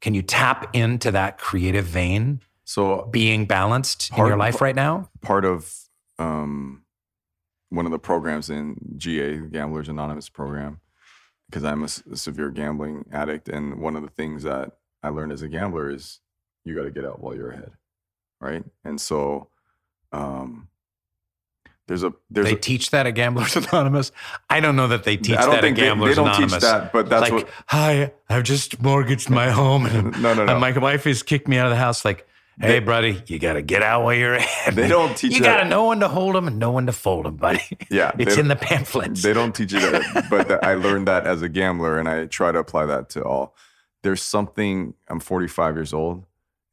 A: can you tap into that creative vein?
C: So
A: being balanced in your life right now.
C: part of um, one of the programs in GA, Gamblers Anonymous program, because I'm a severe gambling addict, and one of the things that I learned as a gambler is you got to get out while you're ahead, right? And so um, there's a there's
A: they
C: a,
A: teach that at Gamblers Anonymous. I don't know that they teach
C: I don't
A: that
C: think
A: at
C: they- they don't teach that, but that's
A: like,
C: what-
A: hi, I've just mortgaged my home, and,
C: No, no, no.
A: and my wife has kicked me out of the house. Like, hey,
C: They-
A: buddy, you got to get out while you're at.
C: They don't teach
A: You got to know when to hold them and know when to fold them, buddy.
C: Yeah,
A: it's in the pamphlets.
C: They don't teach it, but that I learned that as a gambler, and I try to apply that to all. There's something. I'm 45 years old,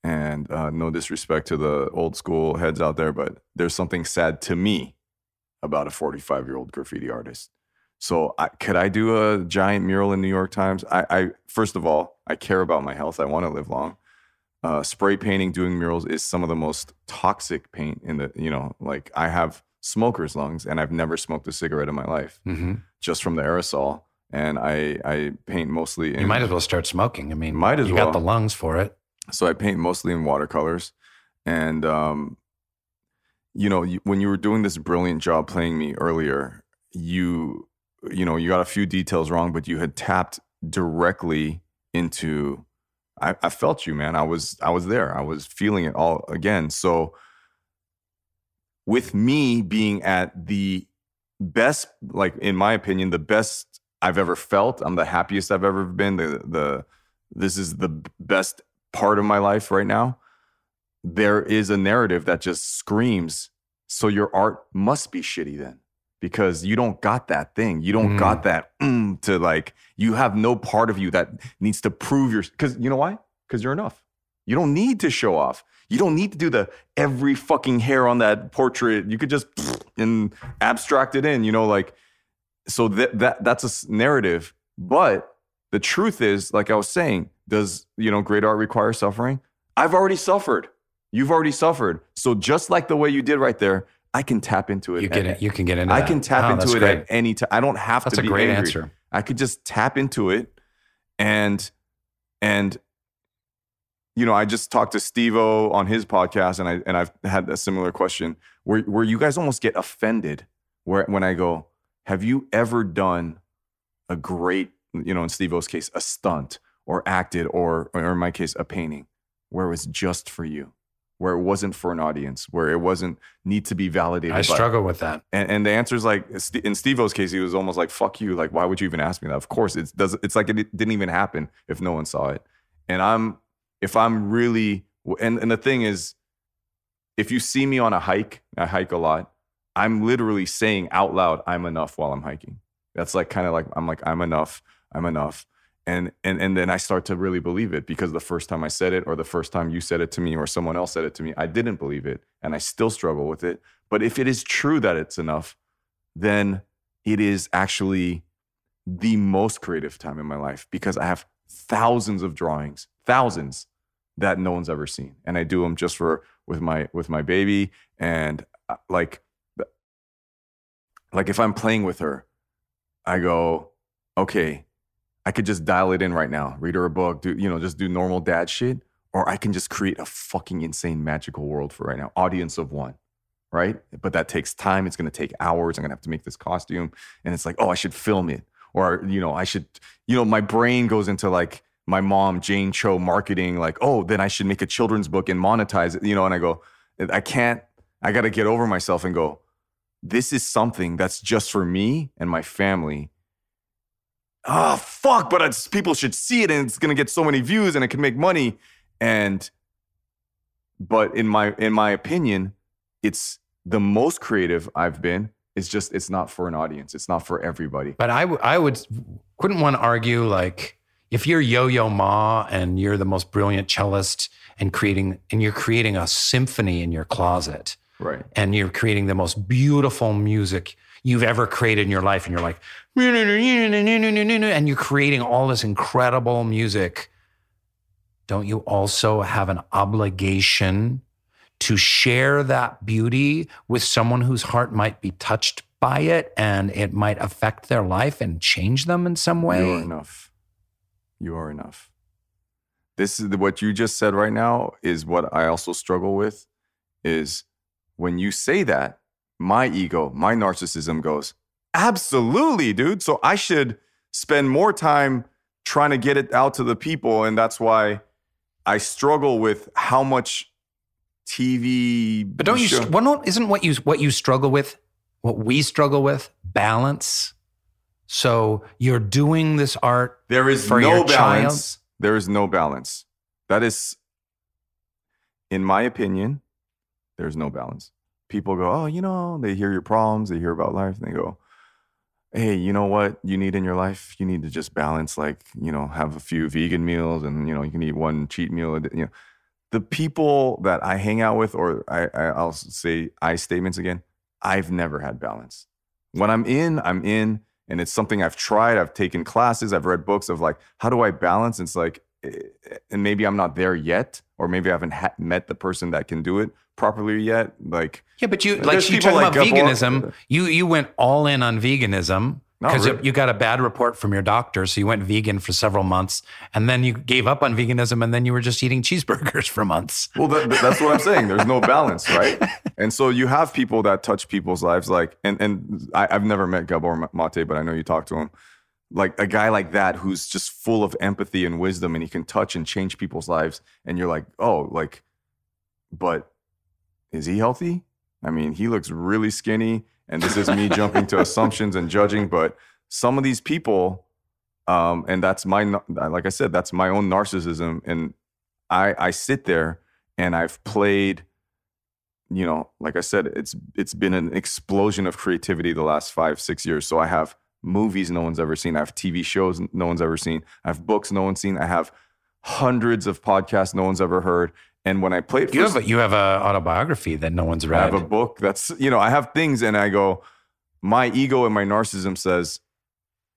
C: and uh, no disrespect to the old school heads out there, but there's something sad to me about a 45 year old graffiti artist. So, I, could I do a giant mural in New York Times? I, I first of all, I care about my health. I want to live long. Uh, spray painting, doing murals is some of the most toxic paint in the. You know, like I have smoker's lungs, and I've never smoked a cigarette in my life
A: Mhm.
C: just from the aerosol. And I I paint mostly. In,
A: You might as well start smoking. I mean,
C: Might as
A: you
C: well.
A: got the lungs for it.
C: So I paint mostly in watercolors, and um, you know, when you were doing this brilliant job playing me earlier, you you know you got a few details wrong, but you had tapped directly into. I, I felt you, man. I was I was there. I was feeling it all again. So with me being at the best, like in my opinion, the best I've ever felt. I'm the happiest I've ever been. The the this is the best part of my life right now. There is a narrative that just screams, so your art must be shitty then. Because you don't got that thing. You don't
A: Mm.
C: got that mm, to like, you have no part of you that needs to prove your because you know why? Because you're enough. You don't need to show off. You don't need to do the every fucking hair on that portrait. You could just and abstract it in, you know, like so that that that's a narrative. But the truth is, like I was saying, does you know great art require suffering? I've already suffered. You've already suffered. So just like the way you did right there, I can tap into it.
A: You get it. You can get into.
C: I
A: that.
C: can tap
A: Oh,
C: into it
A: great.
C: at any time. I don't have
A: That's
C: to
A: a great
C: angry.
A: answer.
C: I could just tap into it and and you know, I just talked to Steve-O on his podcast and I and I've had a similar question where where you guys almost get offended where when I go, have you ever done a great, you know, in Steve-O's case, a stunt or acted or or in my case, a painting where it was just for you, where it wasn't for an audience, where it wasn't need to be validated.
A: I
C: by-
A: struggle with that.
C: and, and the answer is like in Steve-O's case, he was almost like, "Fuck you!" Like, why would you even ask me that? Of course, it does. It's like it didn't even happen if no one saw it. And I'm, if I'm really, and and the thing is, if you see me on a hike, I hike a lot. I'm literally saying out loud, "I'm enough" while I'm hiking. That's like kind of like I'm like I'm enough. I'm enough. And and and then I start to really believe it because the first time I said it, or the first time you said it to me, or someone else said it to me, I didn't believe it, and I still struggle with it. But if it is true that it's enough, then it is actually the most creative time in my life because I have thousands of drawings, thousands that no one's ever seen, and I do them just for with my with my baby and uh, like like if I'm playing with her, I go, okay, I could just dial it in right now, read her a book, do you know, just do normal dad shit, or I can just create a fucking insane magical world for right now, audience of one, right? But that takes time. It's gonna take hours. I'm gonna have to make this costume, and it's like, oh, I should film it, or you know, I should, you know, my brain goes into like my mom, Jane Choe, marketing, like, oh, then I should make a children's book and monetize it, you know, and I go, I can't. I got to get over myself and go. This is something that's just for me and my family oh fuck but it's, people should see it and it's going to get so many views and it can make money. And but in my in my opinion it's the most creative i've been. It's just it's not for an audience. It's not for everybody.
A: But I, w- I would couldn't one argue like if you're Yo-Yo Ma and you're the most brilliant cellist and creating and you're creating a symphony in your closet,
C: right?
A: And you're creating the most beautiful music you've ever created in your life, and you're like, and you're creating all this incredible music. Don't you also have an obligation to share that beauty with someone whose heart might be touched by it and it might affect their life and change them in some way?
C: You are enough. You are enough. This is what you just said right now is what I also struggle with is when you say that, my ego, my narcissism goes, absolutely, dude. So I should spend more time trying to get it out to the people. And that's why I struggle with how much TV.
A: But don't you?
C: show-
A: Well, no, isn't what you what you struggle with, what we struggle with, balance. So you're doing this art.
C: There is
A: for
C: no
A: your
C: balance.
A: child.
C: There is no balance. That is, in my opinion, there's no balance. People go, oh, you know, they hear your problems, they hear about life, and they go, hey, you know what you need in your life? You need to just balance, like, you know, have a few vegan meals, and you know, you can eat one cheat meal. a day," You know, the people that I hang out with, or I, I I'll say I statements again. I've never had balance. When I'm in, I'm in, and it's something I've tried. I've taken classes. I've read books of like, how do I balance? It's like, Eh, and maybe I'm not there yet, or maybe I haven't ha- met the person that can do it properly yet. Like,
A: Yeah, but you uh,
C: like
A: you talking about
C: like Gabor-
A: veganism. Uh, you you went all in on veganism because
C: really.
A: you got a bad report from your doctor, so you went vegan for several months, and then you gave up on veganism, and then you were just eating cheeseburgers for months.
C: Well, that, that's what I'm saying. There's no balance, right? And so you have people that touch people's lives, like, and and I, I've never met Gabor Mate, but I know you talked to him. Like a guy like that who's just full of empathy and wisdom, and he can touch and change people's lives. And you're like, oh, like, but is he healthy? I mean, he looks really skinny, and this is me jumping to assumptions and judging. But some of these people, um, and that's my, like I said, that's my own narcissism, and I I sit there and I've played, you know, like I said, it's it's been an explosion of creativity the last five six years. So I have movies no one's ever seen. I have TV shows no one's ever seen. I have books no one's seen. I have hundreds of podcasts no one's ever heard. And when I play
A: You have a, you have a autobiography that no one's read.
C: I have a book that's, you know, I have things and I go, my ego and my narcissism says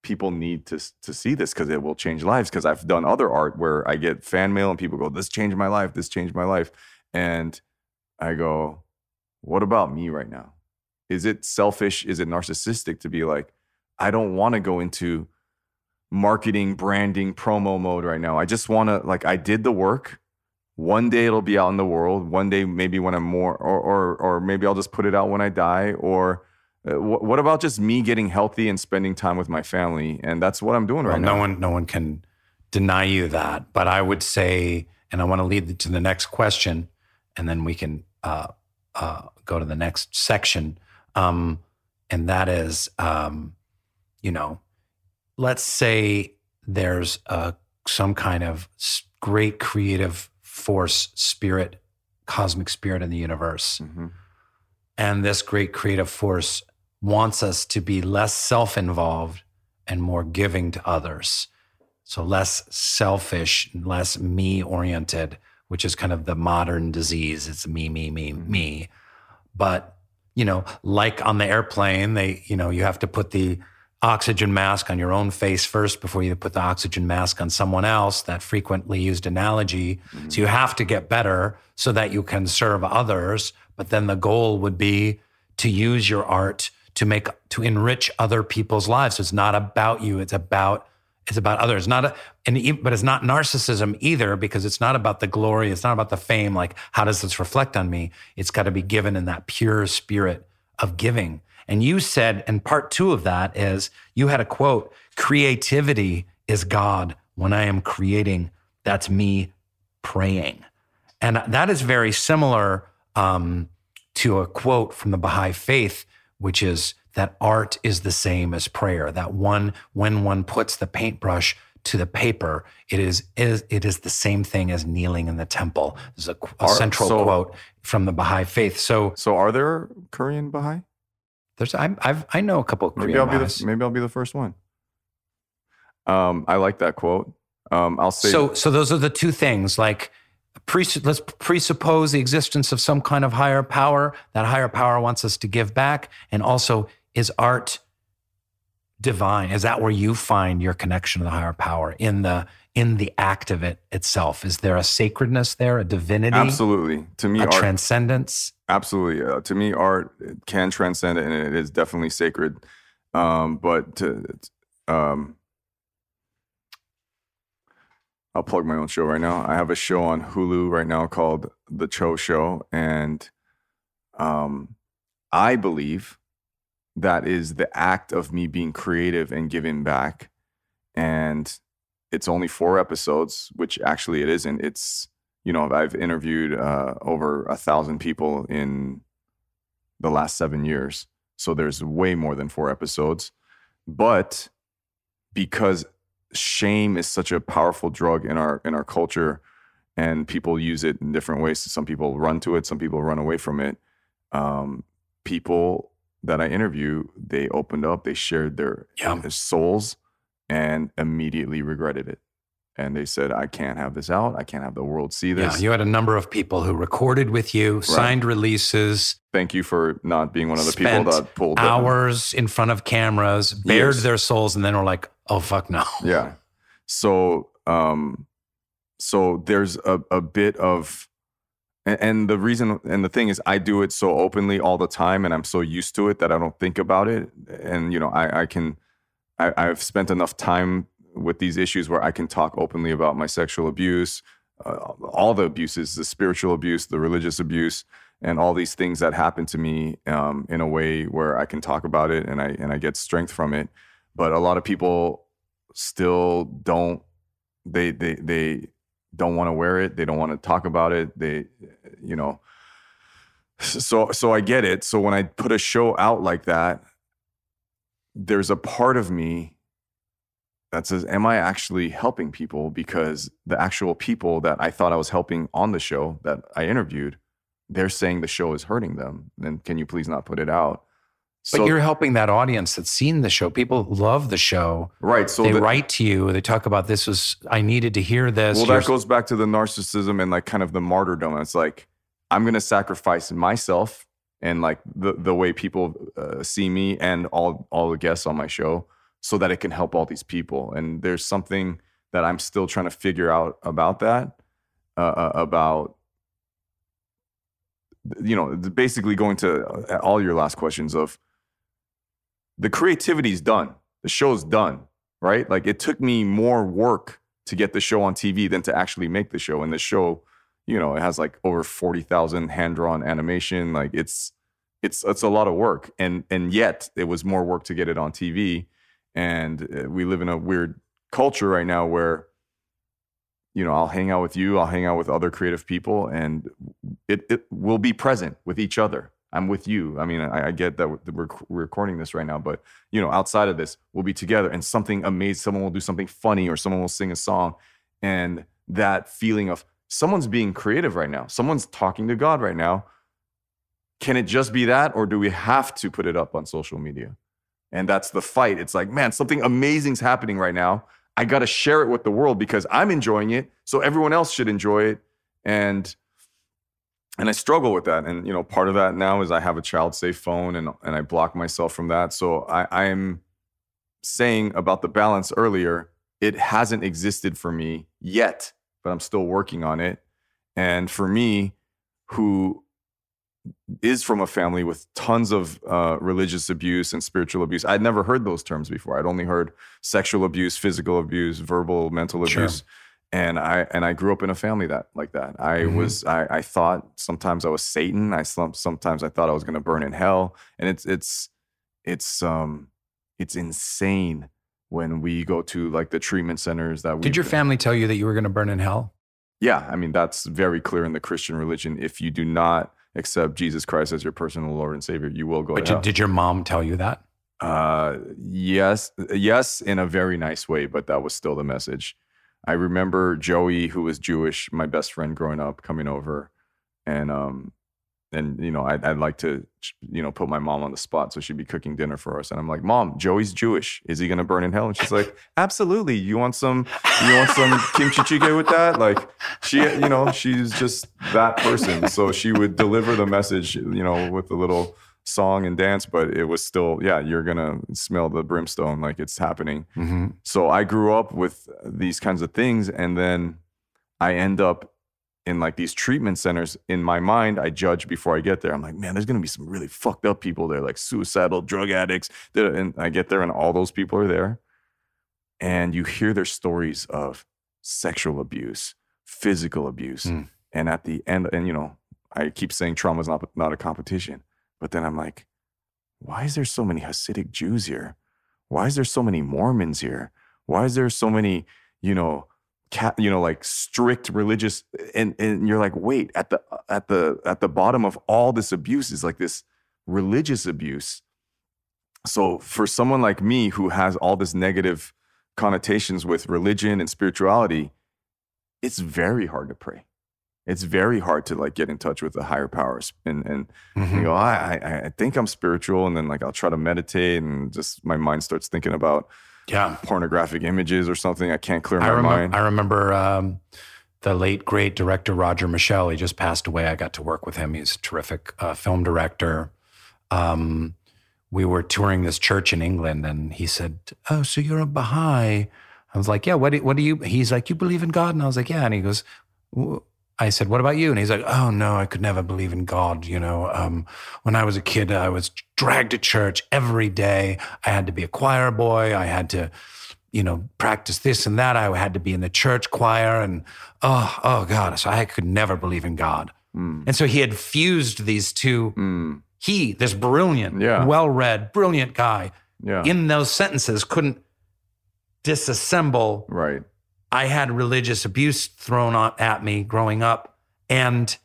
C: people need to to see this because it will change lives. Because I've done other art where I get fan mail and people go, this changed my life, this changed my life. And I go, what about me right now? Is it selfish? Is it narcissistic to be like, I don't want to go into marketing, branding, promo mode right now. I just want to, like, I did the work one day it'll be out in the world one day maybe when i'm more or or, or maybe i'll just put it out when i die or uh, wh- what about just me getting healthy and spending time with my family and that's what i'm doing
A: Well,
C: right
A: no
C: now
A: one no one can deny you that. But I would say, and I want to lead to the next question, and then we can uh, uh, go to the next section. Um, and that is, um, you know, let's say there's a, some kind of great creative force, spirit, cosmic spirit in the universe.
C: Mm-hmm.
A: And this great creative force wants us to be less self involved and more giving to others. So less selfish, less me oriented, which is kind of the modern disease. It's me, me, me, me. But, you know, like on the airplane, they, you know, you have to put the oxygen mask on your own face first before you put the oxygen mask on someone else, that frequently used analogy. So you have to get better so that you can serve others. But then the goal would be to use your art to make to enrich other people's lives. So it's not about you. It's about it's about others. Not a, and but it's not narcissism either because it's not about the glory. It's not about the fame. Like how does this reflect on me? It's got to be given in that pure spirit of giving. And you said, and part two of that is you had a quote: "Creativity is God. When I am creating, that's me praying." And that is very similar um, to a quote from the Baha'i faith, which is that art is the same as prayer. That one, when one puts the paintbrush to the paper, it is, is it is the same thing as kneeling in the temple. There's a, a
C: Are-
A: central
C: so-
A: quote from the Baha'i faith. So,
C: so are there korean baha'i
A: there's I, I've I know a couple of
C: maybe i'll be the maybe i'll be the first one um i like that quote Um, I'll say
A: So, so those are the two things. Like, pres- let's presuppose the existence of some kind of higher power. That higher power wants us to give back, and also is art divine? Is that where you find your connection to the higher power in the in the act of it itself? Is there a sacredness there, a divinity,
C: absolutely to me
A: a
C: art
A: transcendence?
C: Absolutely uh, to me art can transcend it and it is definitely sacred um but to um I'll plug my own show right now. I have a show on Hulu right now called The Choe Show and um I believe that is the act of me being creative and giving back and it's only 4 episodes, which actually it isn't. It's you know, I've interviewed uh, over a thousand people in the last seven years. So there's way more than four episodes. But because shame is such a powerful drug in our in our culture and people use it in different ways. Some people run to it, some people run away from it. Um, people that I interview, they opened up, they shared their, their souls and immediately regretted it and they said, "I can't have this out. I can't have the world see this
A: Yeah,
C: this."
A: you had a number of people who recorded with you, signed releases,
C: Thank you for not being one of the people that pulled
A: hours in front of cameras, bared
C: Years.
A: their souls, and then were like, "Oh fuck no."
C: Yeah. So, um, so there's a, a bit of, and, and the reason, and the thing is, I do it so openly all the time, and I'm so used to it that I don't think about it. And you know, I, I can, I, I've spent enough time with these issues where I can talk openly about my sexual abuse, uh, all the abuses, the spiritual abuse, the religious abuse, and all these things that happen to me um, in a way where I can talk about it and I and I get strength from it. But a lot of people still don't they they they don't want to wear it. They don't want to talk about it. They you know so so I get it. So when I put a show out like that, there's a part of me that says, Am I actually helping people? Because the actual people that I thought I was helping on the show that I interviewed, they're saying the show is hurting them. Then can you please not put it out?
A: But you're helping that audience that's seen the show. People love the show.
C: Right. So
A: they
C: the-
A: write to you. They talk about this was I needed to hear this.
C: Well, that goes back to the narcissism and like kind of the martyrdom. It's like I'm going to sacrifice myself and like the the way people uh, see me and all all the guests on my show so that it can help all these people. And there's something that I'm still trying to figure out about that uh, uh, about you know basically going to uh, all your last questions of the creativity's done. The show's done, right? Like it took me more work to get the show on TV than to actually make the show. And the show, you know, it has like over 40,000 hand-drawn animation. Like it's it's it's a lot of work. And and yet it was more work to get it on TV. And uh, we live in a weird culture right now where you know, I'll hang out with you, I'll hang out with other creative people, and it, it will be present with each other. I'm with you. I mean, I, I get that we're, we're recording this right now, but you know, outside of this, we'll be together, and something amazing. Someone will do something funny, or someone will sing a song, and that feeling of someone's being creative right now, someone's talking to God right now. Can it just be that, or do we have to put it up on social media? And that's the fight. It's like, man, something amazing's happening right now. I got to share it with the world because I'm enjoying it, so everyone else should enjoy it. And and I struggle with that. And you know, part of that now is I have a child safe phone, and and I block myself from that. So I, I'm saying about the balance earlier. It hasn't existed for me yet, but I'm still working on it. And for me, who is from a family with tons of uh, religious abuse and spiritual abuse. I'd never heard those terms before. I'd only heard sexual abuse, physical abuse, verbal, mental
A: Sure.
C: abuse. And I and I grew up in a family that like that. I
A: Mhm.
C: was I, I thought sometimes I was Satan. I some- sometimes I thought I was going to burn in hell. And it's it's it's um it's insane when we go to like the treatment centers that we
A: Did your family tell you that you were going to burn in hell?
C: yeah, I mean that's very clear in the Christian religion. If you do not accept Jesus Christ as your personal Lord and Savior, you will go
A: But
C: to
A: did, did your mom tell you that?
C: Uh, yes, yes, in a very nice way, but that was still the message. I remember Joey, who was Jewish, my best friend growing up, coming over, and um, and you know, I'd, I'd like to, you know, put my mom on the spot, so she'd be cooking dinner for us, and I'm like, "Mom, Joey's Jewish. Is he gonna burn in hell?" And she's like, "Absolutely. You want some? You want some kimchi jjigae with that?" Like, she, you know, she's just that person. So she would deliver the message, you know, with a little song and dance, but it was still, yeah, you're gonna smell the brimstone, like it's happening.
A: Mm-hmm.
C: So I grew up with these kinds of things, and then I end up in like these treatment centers. In my mind, I judge before I get there. I'm like, man, there's gonna be some really fucked up people there, like suicidal drug addicts. And I get there, and all those people are there, and you hear their stories of sexual abuse, physical abuse,
A: Mm.
C: and at the end, and you know, I keep saying trauma is not not a competition, but then I'm like, why is there so many Hasidic Jews here? Why is there so many Mormons here? Why is there so many, you know, you know, like strict religious? And and you're like, wait, at the at the at the bottom of all this abuse is like this religious abuse. So for someone like me who has all this negative connotations with religion and spirituality, it's very hard to pray. It's very hard to like get in touch with the higher powers and and
A: Mhm.
C: you go, I, I I think I'm spiritual, and then like I'll try to meditate, and just my mind starts thinking about
A: Yeah.
C: pornographic images or something. I can't clear my
A: I, remember,
C: mind.
A: I remember um, the late great director Roger Michell. He just passed away. I got to work with him. He's a terrific uh, film director. Um, we were touring this church in England, and he said, "Oh, so you're a Baha'i?" I was like, "Yeah." What do, what do you? He's like, "You believe in God?" And I was like, "Yeah." And he goes, "W- I said, "What about you?" And he's like, "Oh no, I could never believe in God. You know, um, when I was a kid, I was dragged to church every day. I had to be a choir boy. I had to." you know, practice this and that. I had to be in the church choir and oh, oh God. So I could never believe in God.
C: Mm.
A: And so he had fused these two.
C: Mm.
A: He, this brilliant,
C: Yeah.
A: well read, brilliant guy,
C: Yeah.
A: in those sentences couldn't disassemble.
C: right.
A: I had religious abuse thrown at me growing up. And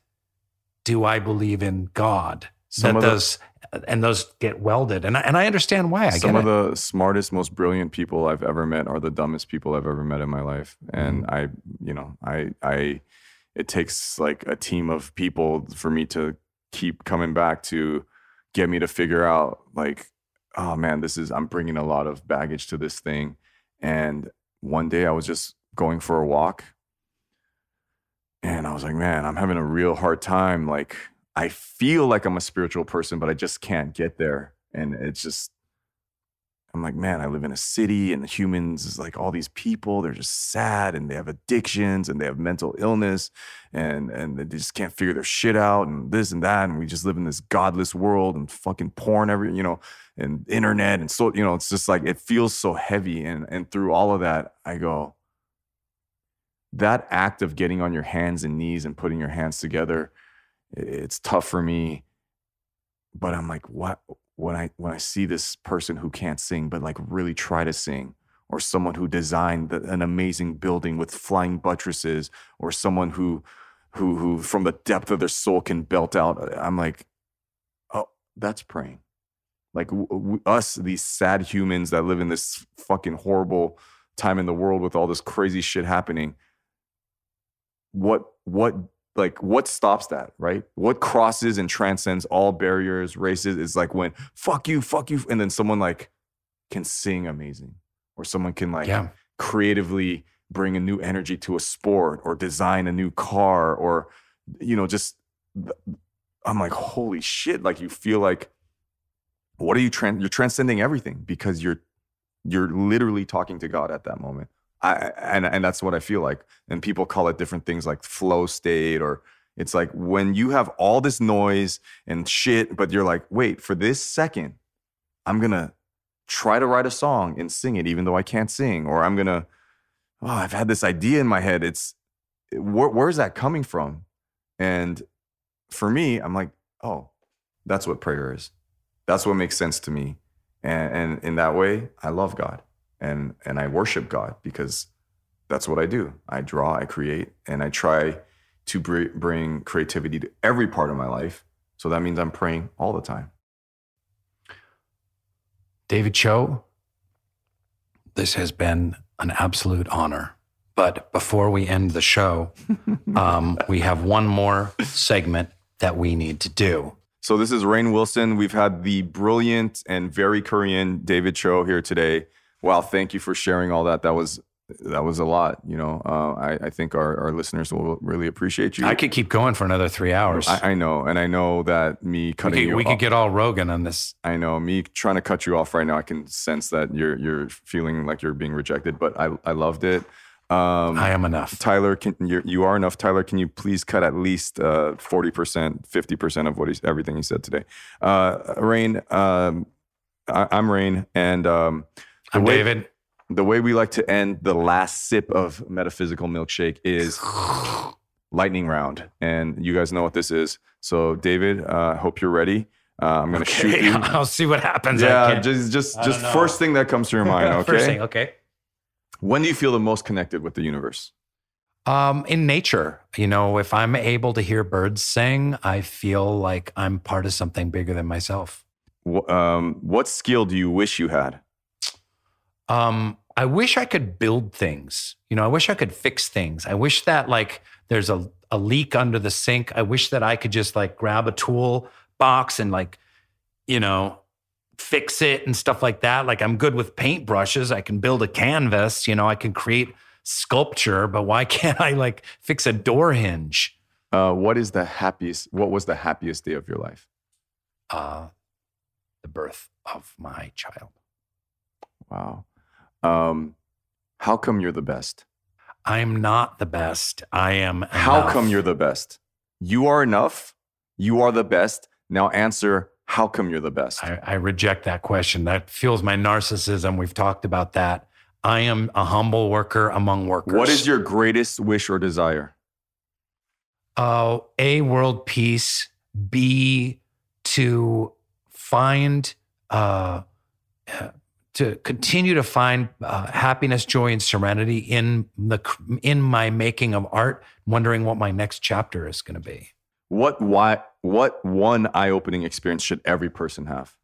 A: do I believe in God?
C: Some
A: that
C: of the-
A: those, and those get welded. And I, and I understand why. I
C: Some of
A: it.
C: the smartest, most brilliant people I've ever met are the dumbest people I've ever met in my life. And
A: Mm-hmm.
C: I, you know, I, I, it takes like a team of people for me to keep coming back to get me to figure out like, oh man, this is, I'm bringing a lot of baggage to this thing. And one day I was just going for a walk and I was like, man, I'm having a real hard time. Like, I feel like I'm a spiritual person, but I just can't get there. And it's just, I'm like, man, I live in a city and the humans is like all these people, they're just sad and they have addictions and they have mental illness and and they just can't figure their shit out and this and that. And we just live in this godless world and fucking porn every, you know, and internet and so, you know, it's just like it feels so heavy. And and through all of that, I go, that act of getting on your hands and knees and putting your hands together, it's tough for me. But I'm like, what when I when I see this person who can't sing, but like really try to sing, or someone who designed the, an amazing building with flying buttresses, or someone who who who from the depth of their soul can belt out. Uh, I'm like, oh, that's praying. Like w- w- us, these sad humans that live in this fucking horrible time in the world with all this crazy shit happening what what like what stops that right what crosses and transcends all barriers races is like when fuck you fuck you and then someone like can sing amazing or someone can like
A: Yeah.
C: creatively bring a new energy to a sport or design a new car or you know just i'm like holy shit like you feel like what are you trans you're transcending everything because you're you're literally talking to god at that moment I, and and that's what I feel like. And people call it different things like flow state, or it's like when you have all this noise and shit, but you're like, wait, for this second, I'm gonna try to write a song and sing it, even though I can't sing, or I'm gonna, oh, I've had this idea in my head. It's where, where's that coming from? And for me, I'm like, oh, that's what prayer is. That's what makes sense to me. And, and in that way, I love God and and I worship God because that's what I do. I draw, I create, and I try to br- bring creativity to every part of my life. So that means I'm praying all the time.
A: David Choe, this has been an absolute honor. But before we end the show, um, we have one more segment that we need to do.
C: So this is Rainn Wilson. We've had the brilliant and very Korean David Choe here today. Wow, thank you for sharing all that. That was that was a lot. You know, uh, I, I think our, our listeners will really appreciate you.
A: I could keep going for another three hours.
C: I, I know, and I know that me
A: we
C: cutting
A: could,
C: you
A: we
C: off,
A: could get all Rogan on this.
C: I know me trying to cut you off right now. I can sense that you're you're feeling like you're being rejected, but I I loved it. Um,
A: I am enough.
C: Tyler, can you're, you are enough. Tyler, can you please cut at least uh, forty percent, fifty percent of what he's everything he said today? Uh, Rainn, um, I, I'm Rainn, and um, the
A: I'm
C: way-
A: David.
C: The way we like to end the last sip of metaphysical milkshake is lightning round, and you guys know what this is. So, David, uh, hope you're ready. Uh, I'm gonna shoot you.
A: I'll see what happens.
C: Yeah, just just just
A: know.
C: first thing that comes to your mind. Okay.
A: First thing, okay.
C: When do you feel the most connected with the universe?
A: Um, in nature, you know, if I'm able to hear birds sing, I feel like I'm part of something bigger than myself.
C: Um, what skill do you wish you had?
A: Um, I wish I could build things. You know, I wish I could fix things. I wish that like there's a, a leak under the sink. I wish that I could just like grab a tool box and like, you know, fix it and stuff like that. Like I'm good with paintbrushes. I can build a canvas, you know, I can create sculpture, but why can't I like fix a door hinge?
C: Uh, what is the happiest? What was the happiest day of your life?
A: Uh, the birth of my child.
C: Wow. Um, how come you're the best?
A: I'm not the best. I am.
C: How come you're the best? You are enough. You are the best. Now answer. How come you're the best?
A: I, I reject that question. That fuels my narcissism. We've talked about that. I am a humble worker among workers.
C: What is your greatest wish or desire?
A: uh, a world peace? B to find uh, to continue to find uh, happiness, joy, and serenity in the in my making of art. Wondering what my next chapter is going to be.
C: What why what one eye-opening experience should every person have?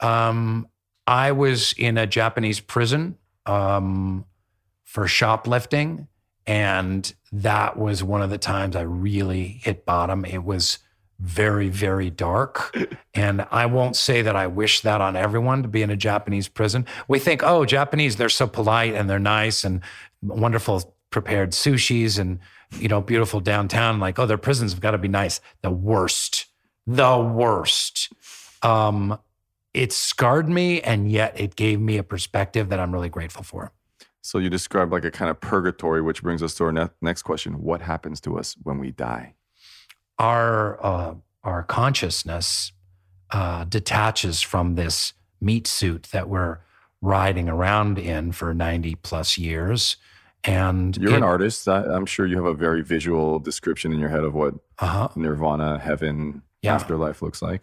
A: Um, I was in a Japanese prison um, for shoplifting, and that was one of the times I really hit bottom. It was very, very dark. and I won't say that I wish that on everyone to be in a Japanese prison. We think, oh, Japanese, they're so polite and they're nice and wonderful prepared sushis and, you know, beautiful downtown. Like, oh, their prisons have got to be nice. The worst, the worst. Um, it scarred me and yet it gave me a perspective that I'm really grateful for.
C: So you described like a kind of purgatory, which brings us to our ne- next question: What happens to us when we die?
A: Our uh, our consciousness uh, detaches from this meat suit that we're riding around in for 90 plus years. And
C: You're an artist. I, I'm sure you have a very visual description in your head of what
A: Uh-huh.
C: nirvana, heaven,
A: Yeah.
C: afterlife looks like.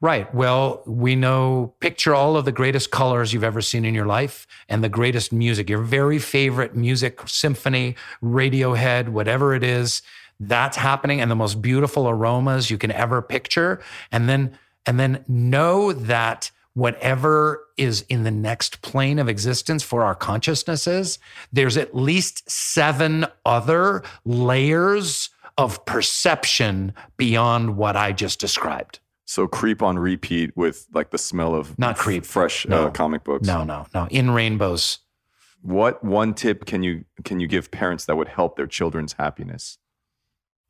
A: Right. Well, we know, picture all of the greatest colors you've ever seen in your life and the greatest music, your very favorite music, symphony, Radiohead, whatever it is, that's happening and the most beautiful aromas you can ever picture. And then, and then know that whatever is in the next plane of existence for our consciousnesses, there's at least seven other layers of perception beyond what I just described.
C: So creep on repeat with like the smell of
A: Not creep.
C: fresh
A: No.
C: uh, comic books.
A: No, no, no. In rainbows.
C: What one tip can you can you give parents that would help their children's happiness?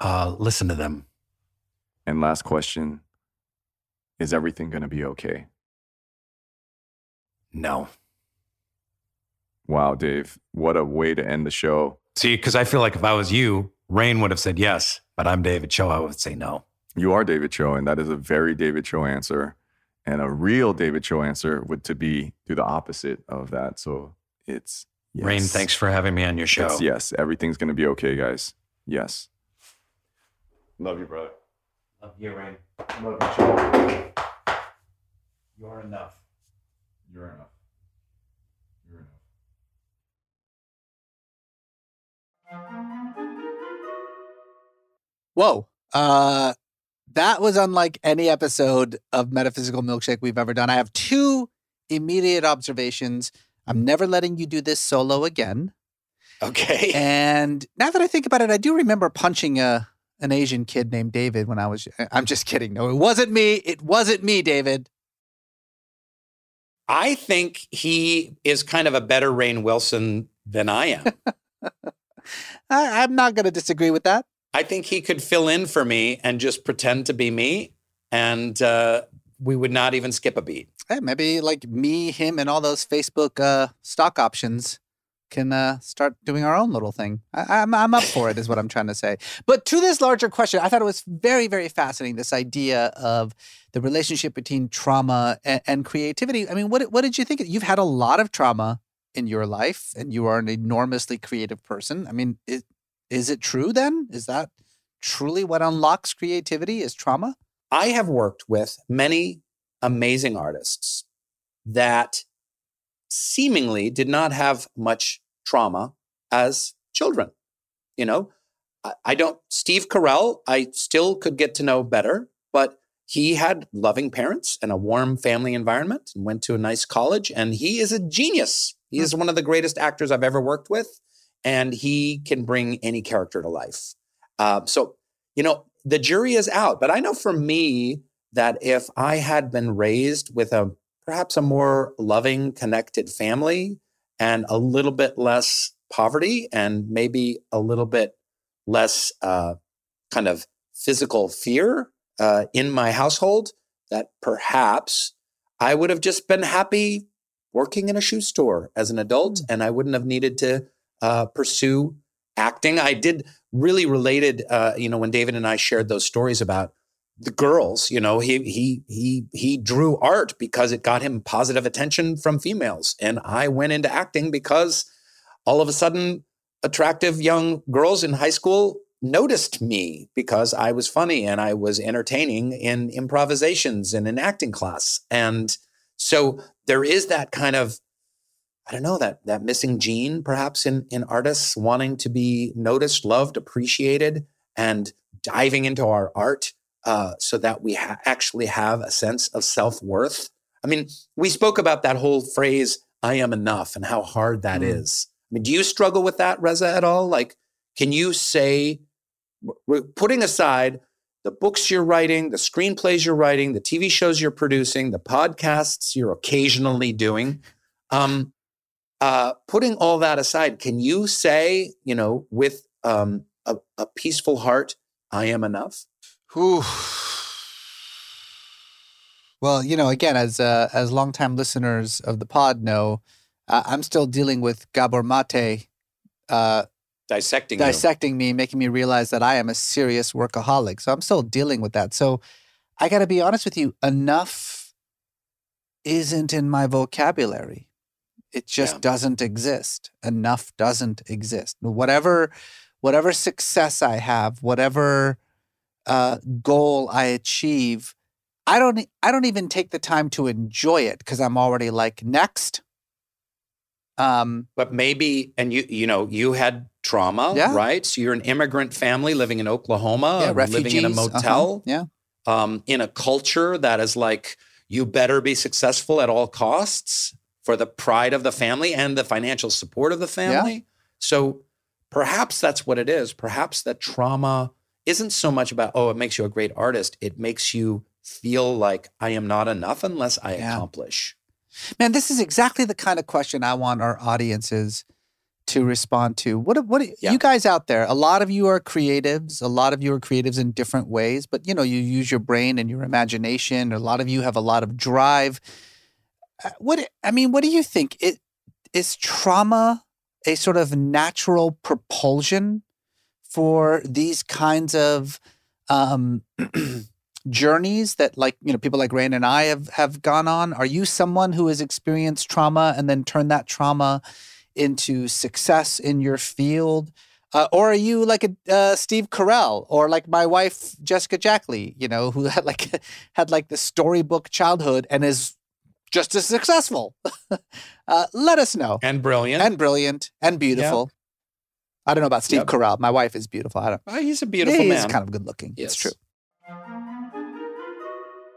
A: Uh, listen to them.
C: And last question: Is everything going to be okay?
A: No.
C: Wow, Dave, what a way to end the show.
A: See, because I feel like if I was you, Rainn would have said yes, but I'm David Choe. I would say no.
C: You are David Choe, and that is a very David Choe answer. And a real David Choe answer would to be do the opposite of that. So it's yes.
A: Rainn, thanks for having me on your show.
C: It's yes, everything's going to be okay, guys. Yes. Love you, brother.
A: Love you, Rainn. Love you, Choe. You're enough.
C: You're enough. You're enough.
B: Whoa. Uh that was unlike any episode of Metaphysical Milkshake we've ever done. I have two immediate observations. I'm never letting you do this solo again.
H: Okay.
B: And now that I think about it, I do remember punching a an Asian kid named David when I was. I'm just kidding. No, it wasn't me. It wasn't me, David.
A: I think he is kind of a better Rainn Wilson than I am.
B: I, I'm not going to disagree with that.
A: I think he could fill in for me and just pretend to be me, and uh, we would not even skip a beat.
B: Hey, maybe like me, him, and all those Facebook uh, stock options can uh, start doing our own little thing. I, I'm I'm up for it, is what I'm trying to say. But to this larger question, I thought it was very very fascinating. This idea of the relationship between trauma and, and creativity. I mean, what what did you think? You've had a lot of trauma in your life, and you are an enormously creative person. I mean, is, is it true then? Is that truly what unlocks creativity? Is trauma?
A: I have worked with many amazing artists that seemingly did not have much trauma as children. You know, I, I don't, Steve Carell, I still could get to know better, but he had loving parents and a warm family environment and went to a nice college. And he is a genius. He is one of the greatest actors I've ever worked with. And he can bring any character to life. Uh, so, you know, the jury is out. But I know for me that if I had been raised with a perhaps a more loving, connected family and a little bit less poverty and maybe a little bit less uh, kind of physical fear uh, in my household, that perhaps I would have just been happy working in a shoe store as an adult and I wouldn't have needed to uh, pursue acting. I did really related, uh, you know, when David and I shared those stories about the girls, you know, he he he he drew art because it got him positive attention from females, and I went into acting because all of a sudden, attractive young girls in high school noticed me because I was funny and I was entertaining in improvisations and in acting class, and so there is that kind of I don't know that that missing gene perhaps in in artists wanting to be noticed, loved, appreciated, and diving into our art uh, so that we ha- actually have a sense of self worth. I mean, we spoke about that whole phrase "I am enough" and how hard that
B: Mm.
A: is. I mean, do you struggle with that, Reza, at all? Like, can you say, we're putting aside the books you're writing, the screenplays you're writing, the TV shows you're producing, the podcasts you're occasionally doing, um, uh, putting all that aside, can you say, you know, with um, a, a peaceful heart, I am enough?
B: Whew. Well, you know, again, as uh, as longtime listeners of the pod know, uh, I'm still dealing with Gabor Mate uh,
A: Dissecting you.
B: dissecting me, making me realize that I am a serious workaholic. So I'm still dealing with that. So I got to be honest with you, enough isn't in my vocabulary. It just
A: Yeah.
B: doesn't exist. Enough doesn't exist. Whatever whatever success I have, whatever uh, goal I achieve, I don't I don't even take the time to enjoy it because I'm already like next. Um,
A: but maybe and you you know you had trauma
B: Yeah.
A: right so you're an immigrant family living in oklahoma
B: yeah,
A: living in a
B: uh-huh,
A: motel
B: Yeah.
A: um, in a culture that is like you better be successful at all costs for the pride of the family and the financial support of the family so perhaps that's what it is perhaps that trauma isn't so much about oh it makes you a great artist it makes you feel like i am not enough unless i
B: Yeah.
A: accomplish
B: Man, this is exactly the kind of question I want our audiences to respond to. What what
A: Yeah.
B: you guys out there? A lot of you are creatives. A lot of you are creatives in different ways, but you know, you use your brain and your imagination. A lot of you have a lot of drive. Uh, What I mean, what do you think? It is trauma a sort of natural propulsion for these kinds of um, journeys that like you know people like Rainn and I have have gone on? Are you someone who has experienced trauma and then turned that trauma into success in your field? Uh, or are you like a uh, Steve Carell or like my wife Jessica Jackley, you know, who had like had like the storybook childhood and is just as successful? uh, let us know.
A: and brilliant
B: And brilliant and beautiful. I don't know about Steve
A: Yep.
B: Carell. My wife is beautiful. I don't.
A: Oh, he's a beautiful
B: he's
A: man He's
B: kind of good looking.
A: Yes.
B: It's true.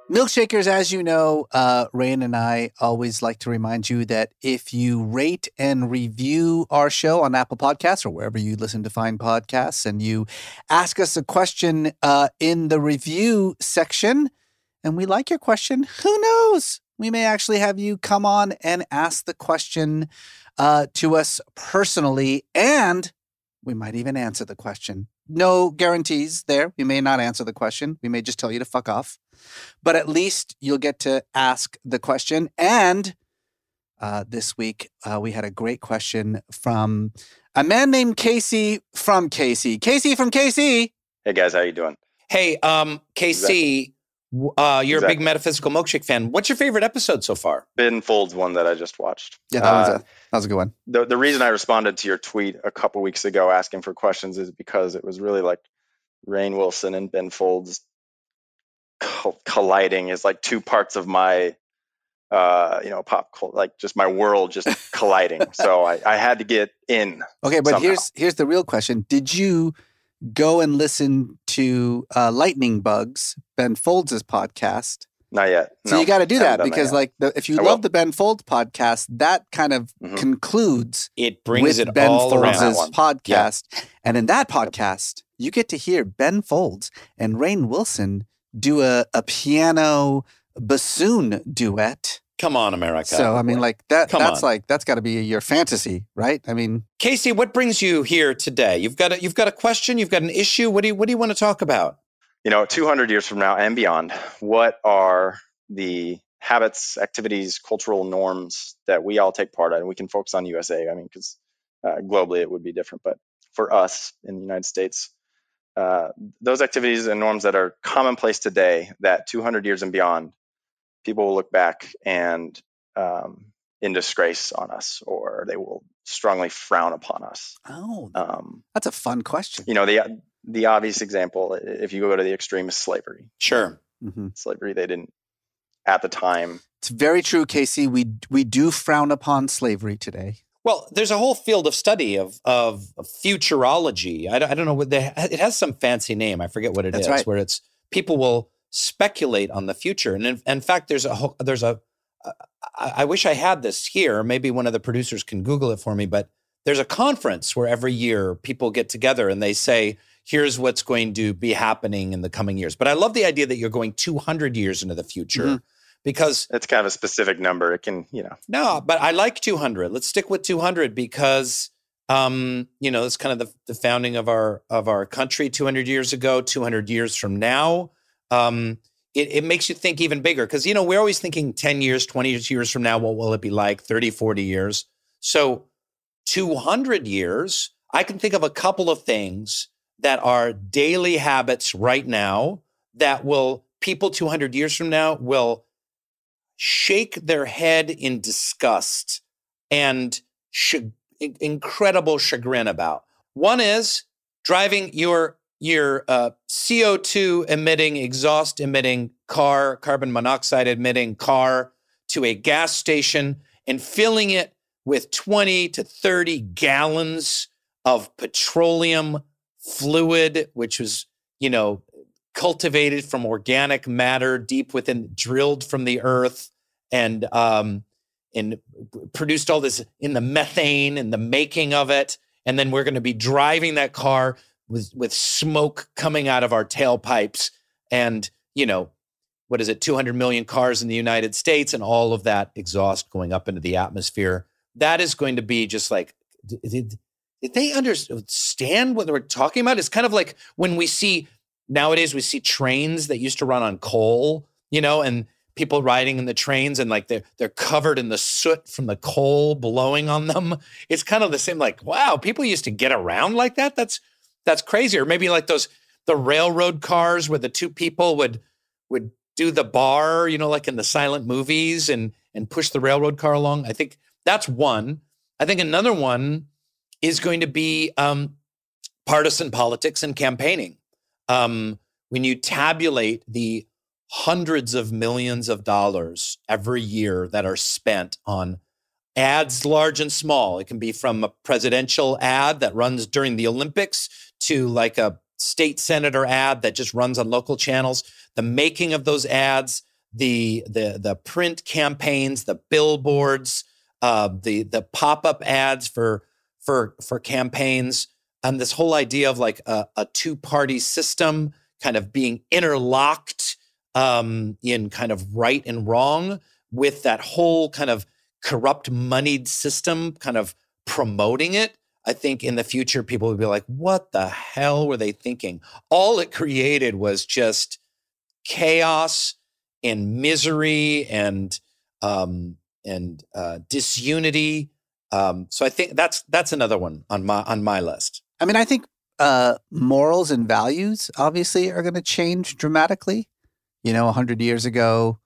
B: Milkshakers, as you know, uh, Rainn and I always like to remind you that if you rate and review our show on Apple Podcasts or wherever you listen to find podcasts, and you ask us a question uh, in the review section, and we like your question, who knows? We may actually have you come on and ask the question uh, to us personally, and we might even answer the question. No guarantees there. We may not answer the question. We may just tell you to fuck off but at least you'll get to ask the question. And uh, this week, uh, we had a great question from a man named Casey from Casey. Casey from Casey.
M: Hey guys, how you doing?
A: Hey, um, KC, w- uh, you're a big metaphysical milkshake fan. What's your favorite episode so far?
M: Ben Folds one that I just watched.
B: Yeah, that, was
M: Uh,
B: a, that was a good one.
M: the the reason I responded to your tweet a couple weeks ago asking for questions is because it was really like Rainn Wilson and Ben Folds co- colliding is like two parts of my uh you know pop cul- like just my world just colliding so I, I had to get in
B: Okay, but
M: somehow.
B: here's here's the real question: Did you go and listen to uh, Lightning Bugs, Ben Folds' podcast?
M: not yet
B: So
M: No,
B: you got to do that because,
M: yet.
B: like, the, if you
M: I
B: love
M: will.
B: the Ben Folds podcast, that kind of
M: Mhm.
B: concludes
A: It brings
B: with
A: it
B: Ben
A: all
B: Folds'
A: around.
M: That one.
B: podcast. And in that podcast, you get to hear Ben Folds and Rainn Wilson do a, a piano bassoon duet.
A: Come on, America.
B: So I mean, like that.
A: Come
B: that's
A: on.
B: like that's got to be your fantasy, right? I mean,
A: Casey, what brings you here today? You've got a, you've got a question. You've got an issue. What do you what do you want to talk about?
M: you know 200 years from now and beyond what are the habits activities cultural norms that we all take part in we can focus on usa i mean because uh, globally it would be different but for us in the united states uh, those activities and norms that are commonplace today that 200 years and beyond people will look back and um, in disgrace on us or they will strongly frown upon us
B: oh,
M: um,
B: that's a fun question.
M: you know the the obvious example if you go to the extreme is slavery
A: Sure.
B: hmm
M: slavery they didn't at the time
B: It's very true, Casey. We we do frown upon slavery today.
A: Well, there's a whole field of study of of, of futurology. I, don't- I don't know what they. It has some fancy name. I forget what it is.
B: That's right.
A: Where it's people will speculate on the future, and in, in fact, there's a whole- there's a. I, I wish I had this here. Maybe one of the producers can Google it for me. But there's a conference where every year people get together and they say, "Here's what's going to be happening in the coming years." But I love the idea that you're going 200 years into the future.
B: Mhm.
A: Because
M: it's kind of a specific number it can you know
A: no, but I like 200. Let's stick with 200 because um, you know, it's kind of the, the founding of our of our country 200 years ago, 200 years from now. Um, it, it makes you think even bigger because you know, we're always thinking 10 years, 20 years from now, what will it be like? 30, 40 years. So 200 years, I can think of a couple of things that are daily habits right now that will people 200 years from now will shake their head in disgust and in- incredible chagrin about. One is driving your your uh, CO2 emitting, exhaust emitting car, carbon monoxide emitting car to a gas station and filling it with 20 to 30 gallons of petroleum fluid, which was, you know, cultivated from organic matter deep within, drilled from the earth, and um, and produced all this in the methane and the making of it. And then we're going to be driving that car with with smoke coming out of our tailpipes, and you know, what is it, 200 million cars in the United States, and all of that exhaust going up into the atmosphere. That is going to be just like. Did, did they understand what we're talking about? It's kind of like when we see nowadays we see trains that used to run on coal, you know, and people riding in the trains and like they're they're covered in the soot from the coal blowing on them. It's kind of the same, like, wow, people used to get around like that. That's that's crazy. Or maybe like those the railroad cars where the two people would would do the bar, you know, like in the silent movies and and push the railroad car along. I think that's one. I think another one is going to be um, partisan politics and campaigning. Um, when you tabulate the hundreds of millions of dollars every year that are spent on ads, large and small, it can be from a presidential ad that runs during the Olympics to like a state senator ad that just runs on local channels, the making of those ads, the the the print campaigns, the billboards, uh, the the pop up ads for for for campaigns, and this whole idea of like a, a two party system kind of being interlocked um, in kind of right and wrong with that whole kind of corrupt moneyed system kind of promoting it I think in the future, people would be like, what the hell were they thinking? All it created was just chaos and misery and um, and uh, disunity. Um, so I think that's that's another one on my on my list.
B: I mean, I think uh, morals and values obviously are going to change dramatically. You know, hundred years ago,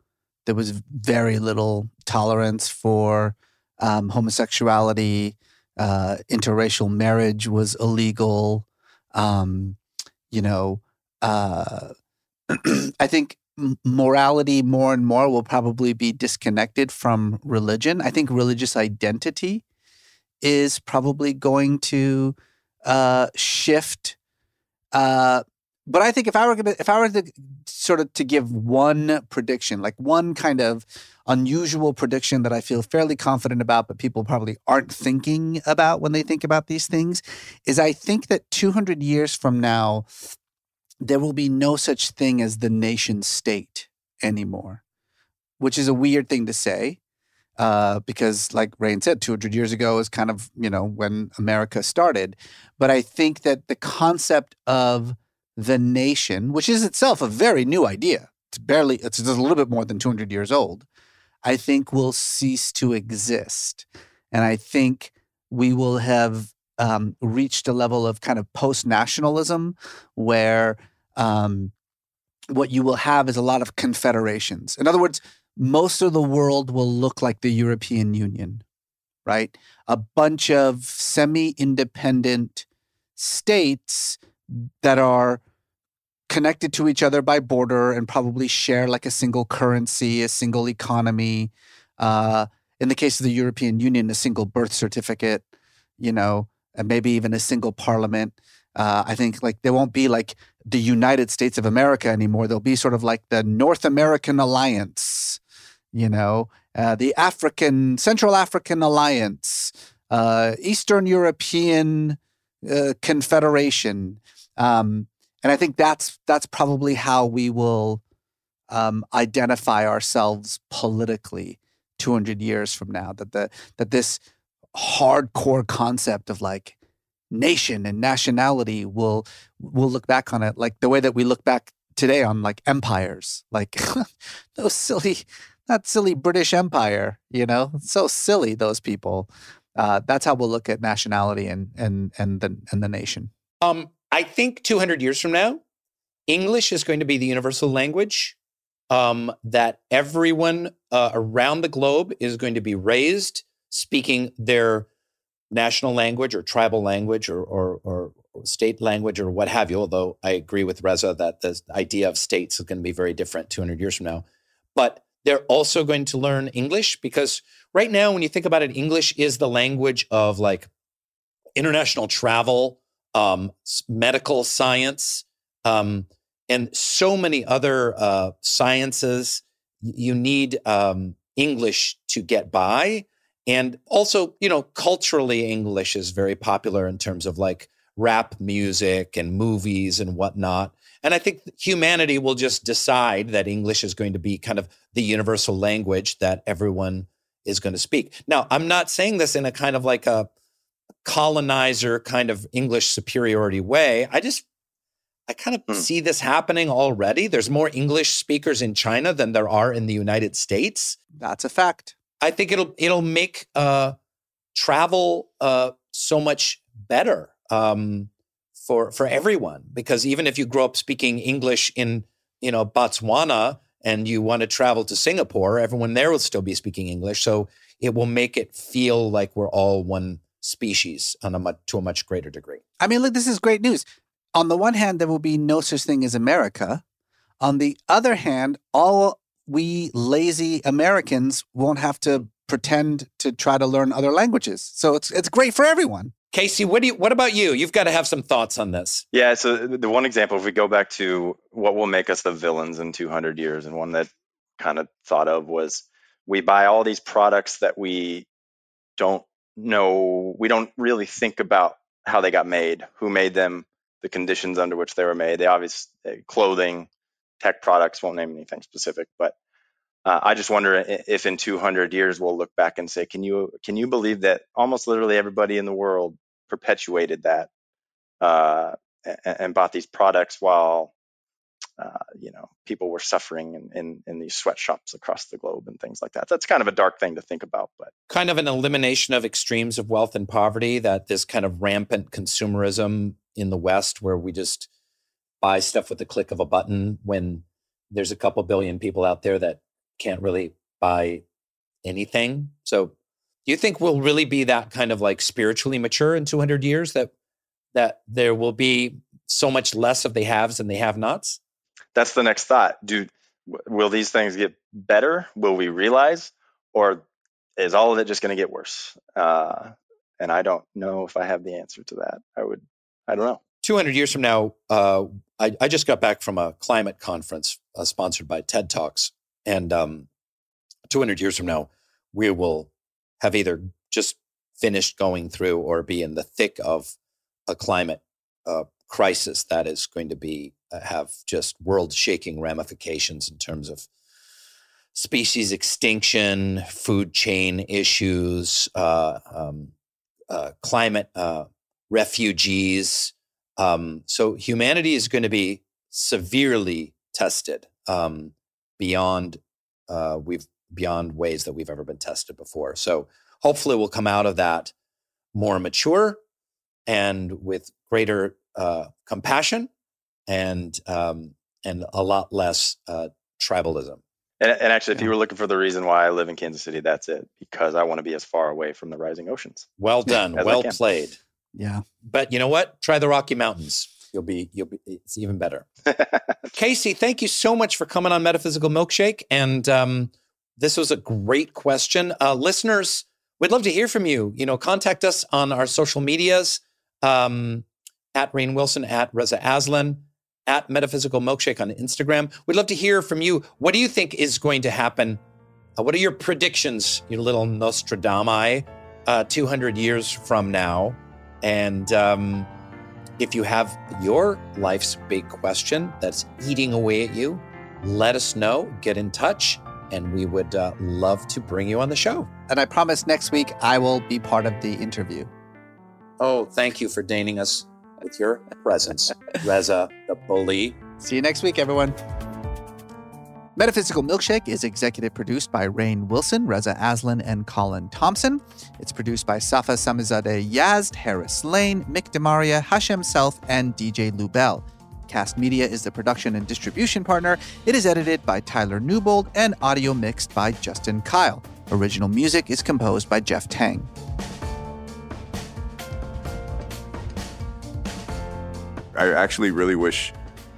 B: there was very little tolerance for um, homosexuality uh, interracial marriage was illegal. Um, you know, uh, I think morality more and more will probably be disconnected from religion. I think religious identity is probably going to uh, shift. Uh, but I think if I were gonna, if I were to sort of to give one prediction, like one kind of unusual prediction that I feel fairly confident about, but people probably aren't thinking about when they think about these things, is I think that 200 years from now, there will be no such thing as the nation state anymore, which is a weird thing to say. Uh, because, like Rainn said, 200 years ago is kind of, you know, when America started. But I think that the concept of the nation, which is itself a very new idea, it's barely, it's a little bit more than 200 years old, I think will cease to exist. And I think we will have um, reached a level of kind of post nationalism where um, what you will have is a lot of confederations. In other words, most of the world will look like the European Union, right? A bunch of semi independent states that are connected to each other by border and probably share like a single currency, a single economy. Uh, in the case of the European Union, a single birth certificate, you know, and maybe even a single parliament. Uh, I think like there won't be like the United States of America anymore. There'll be sort of like the North American Alliance, you know, uh, the African Central African Alliance, uh, Eastern European uh, Confederation. Um, and I think that's that's probably how we will um, identify ourselves politically 200 years from now. That the that this hardcore concept of like nation and nationality will will look back on it like the way that we look back today on like empires. Like those silly that silly british empire you know? So silly those people. Uh, that's how we'll look at nationality and and and the and the nation.
A: Um I think 200 years from now, English is going to be the universal language um, that everyone uh, around the globe is going to be raised speaking their national language or tribal language or, or, or state language or what have you. Although I agree with Reza that the idea of states is going to be very different 200 years from now. But they're also going to learn English because right now, when you think about it, English is the language of like international travel, um, medical science, um, and so many other uh, sciences. You need um, English to get by. And also, you know, culturally, English is very popular in terms of like rap music and movies and whatnot. And I think humanity will just decide that English is going to be kind of the universal language that everyone is going to speak. Now, I'm not saying this in a kind of like a colonizer kind of English superiority way. I just I kind of mm. see this happening already. There's more English speakers in China than there are in the United States.
B: That's a fact.
A: I think it'll it'll make uh, travel uh, so much better um, for for everyone because even if you grow up speaking English in you know Botswana and you want to travel to Singapore, everyone there will still be speaking English. So it will make it feel like we're all one species on a much, to a much greater degree.
B: I mean, look, this is great news. On the one hand, there will be no such thing as America. On the other hand, all we lazy Americans won't have to pretend to try to learn other languages. So it's it's great for everyone.
A: Casey, what do you what about you? You've got to have some thoughts on this.
M: Yeah, so the one example if we go back to what will make us the villains in 200 years and one that kind of thought of was we buy all these products that we don't know, we don't really think about how they got made, who made them, the conditions under which they were made. They obviously clothing, tech products, won't name anything specific, but uh, I just wonder if in 200 years we'll look back and say, can you can you believe that almost literally everybody in the world perpetuated that uh, and, and, bought these products while uh, you know people were suffering in, in, in these sweatshops across the globe and things like that. That's kind of a dark thing to think about, but
A: kind of an elimination of extremes of wealth and poverty. That this kind of rampant consumerism in the West, where we just buy stuff with the click of a button when there's a couple billion people out there that can't really buy anything. So do you think we'll really be that kind of like spiritually mature in 200 years that that there will be so much less of the haves and the have nots?
M: That's the next thought. Do will these things get better? Will we realize or is all of it just going to get worse? Uh, and I don't know if I have the answer to that. I would I don't know.
A: 200 years from now, uh, I, I, just got back from a climate conference uh, sponsored by TED Talks. And um, 200 years from now, we will have either just finished going through or be in the thick of a climate uh, crisis that is going to be have just world shaking ramifications in terms of species extinction, food chain issues, uh, um, uh, climate uh, refugees. Um, so humanity is going to be severely tested. Um, beyond uh, we've beyond ways that we've ever been tested before. So hopefully we'll come out of that more mature and with greater uh, compassion and um, and a lot less uh, tribalism.
M: And, and actually, yeah. if you were looking for the reason why I live in Kansas City, that's it. Because I want to be as far away from the rising oceans.
A: Well done. well played.
B: Yeah.
A: But you know what? Try the Rocky Mountains you'll be you'll be it's even better. Casey, thank you so much for coming on Metaphysical Milkshake, and um, this was a great question. Uh, listeners, we'd love to hear from you. You know, contact us on our social medias um, at Rainn Wilson, at Reza Aslan, at Metaphysical Milkshake on Instagram. We'd love to hear from you. What do you think is going to happen? Uh, what are your predictions, you little Nostradamus, uh, 200 years from now? And um, if you have your life's big question that's eating away at you, let us know, get in touch, and we would uh, love to bring you on the show.
B: And I promise next week I will be part of the interview.
A: Oh, thank you for deigning us with your presence, Reza the bully.
B: See you next week, everyone. Metaphysical Milkshake is executive produced by Rainn Wilson, Reza Aslan, and Colin Thompson. It's produced by Safa Samizadeh Yazd, Harris Lane, Mick DeMaria, Hashem Self, and DJ Lubell. Cast Media is the production and distribution partner. It is edited by Tyler Newbold and audio mixed by Justin Kyle. Original music is composed by Jeff Tang.
C: I actually really wish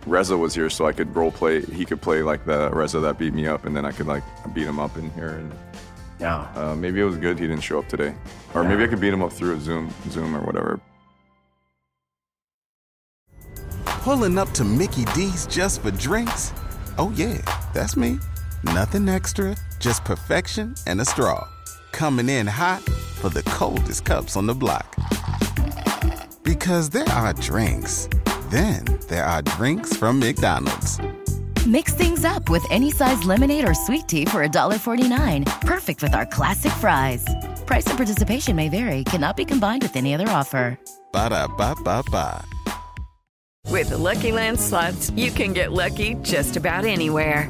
C: Reza was here, so I could role play. He could play like the Reza that beat me up, and then I could like beat him up in here. And
A: yeah,
C: uh, maybe it was good he didn't show up today, or yeah. maybe I could beat him up through a Zoom, Zoom or whatever.
E: Pulling up to Mickey D's just for drinks. Oh yeah, that's me. Nothing extra, just perfection and a straw. Coming in hot for the coldest cups on the block. Because there are drinks then there are drinks from McDonald's.
F: Mix things up with any size lemonade or sweet tea for $1.49. Perfect with our classic fries. Price and participation may vary, cannot be combined with any other offer.
E: Ba da ba ba ba.
N: With the Lucky Land slots, you can get lucky just about anywhere.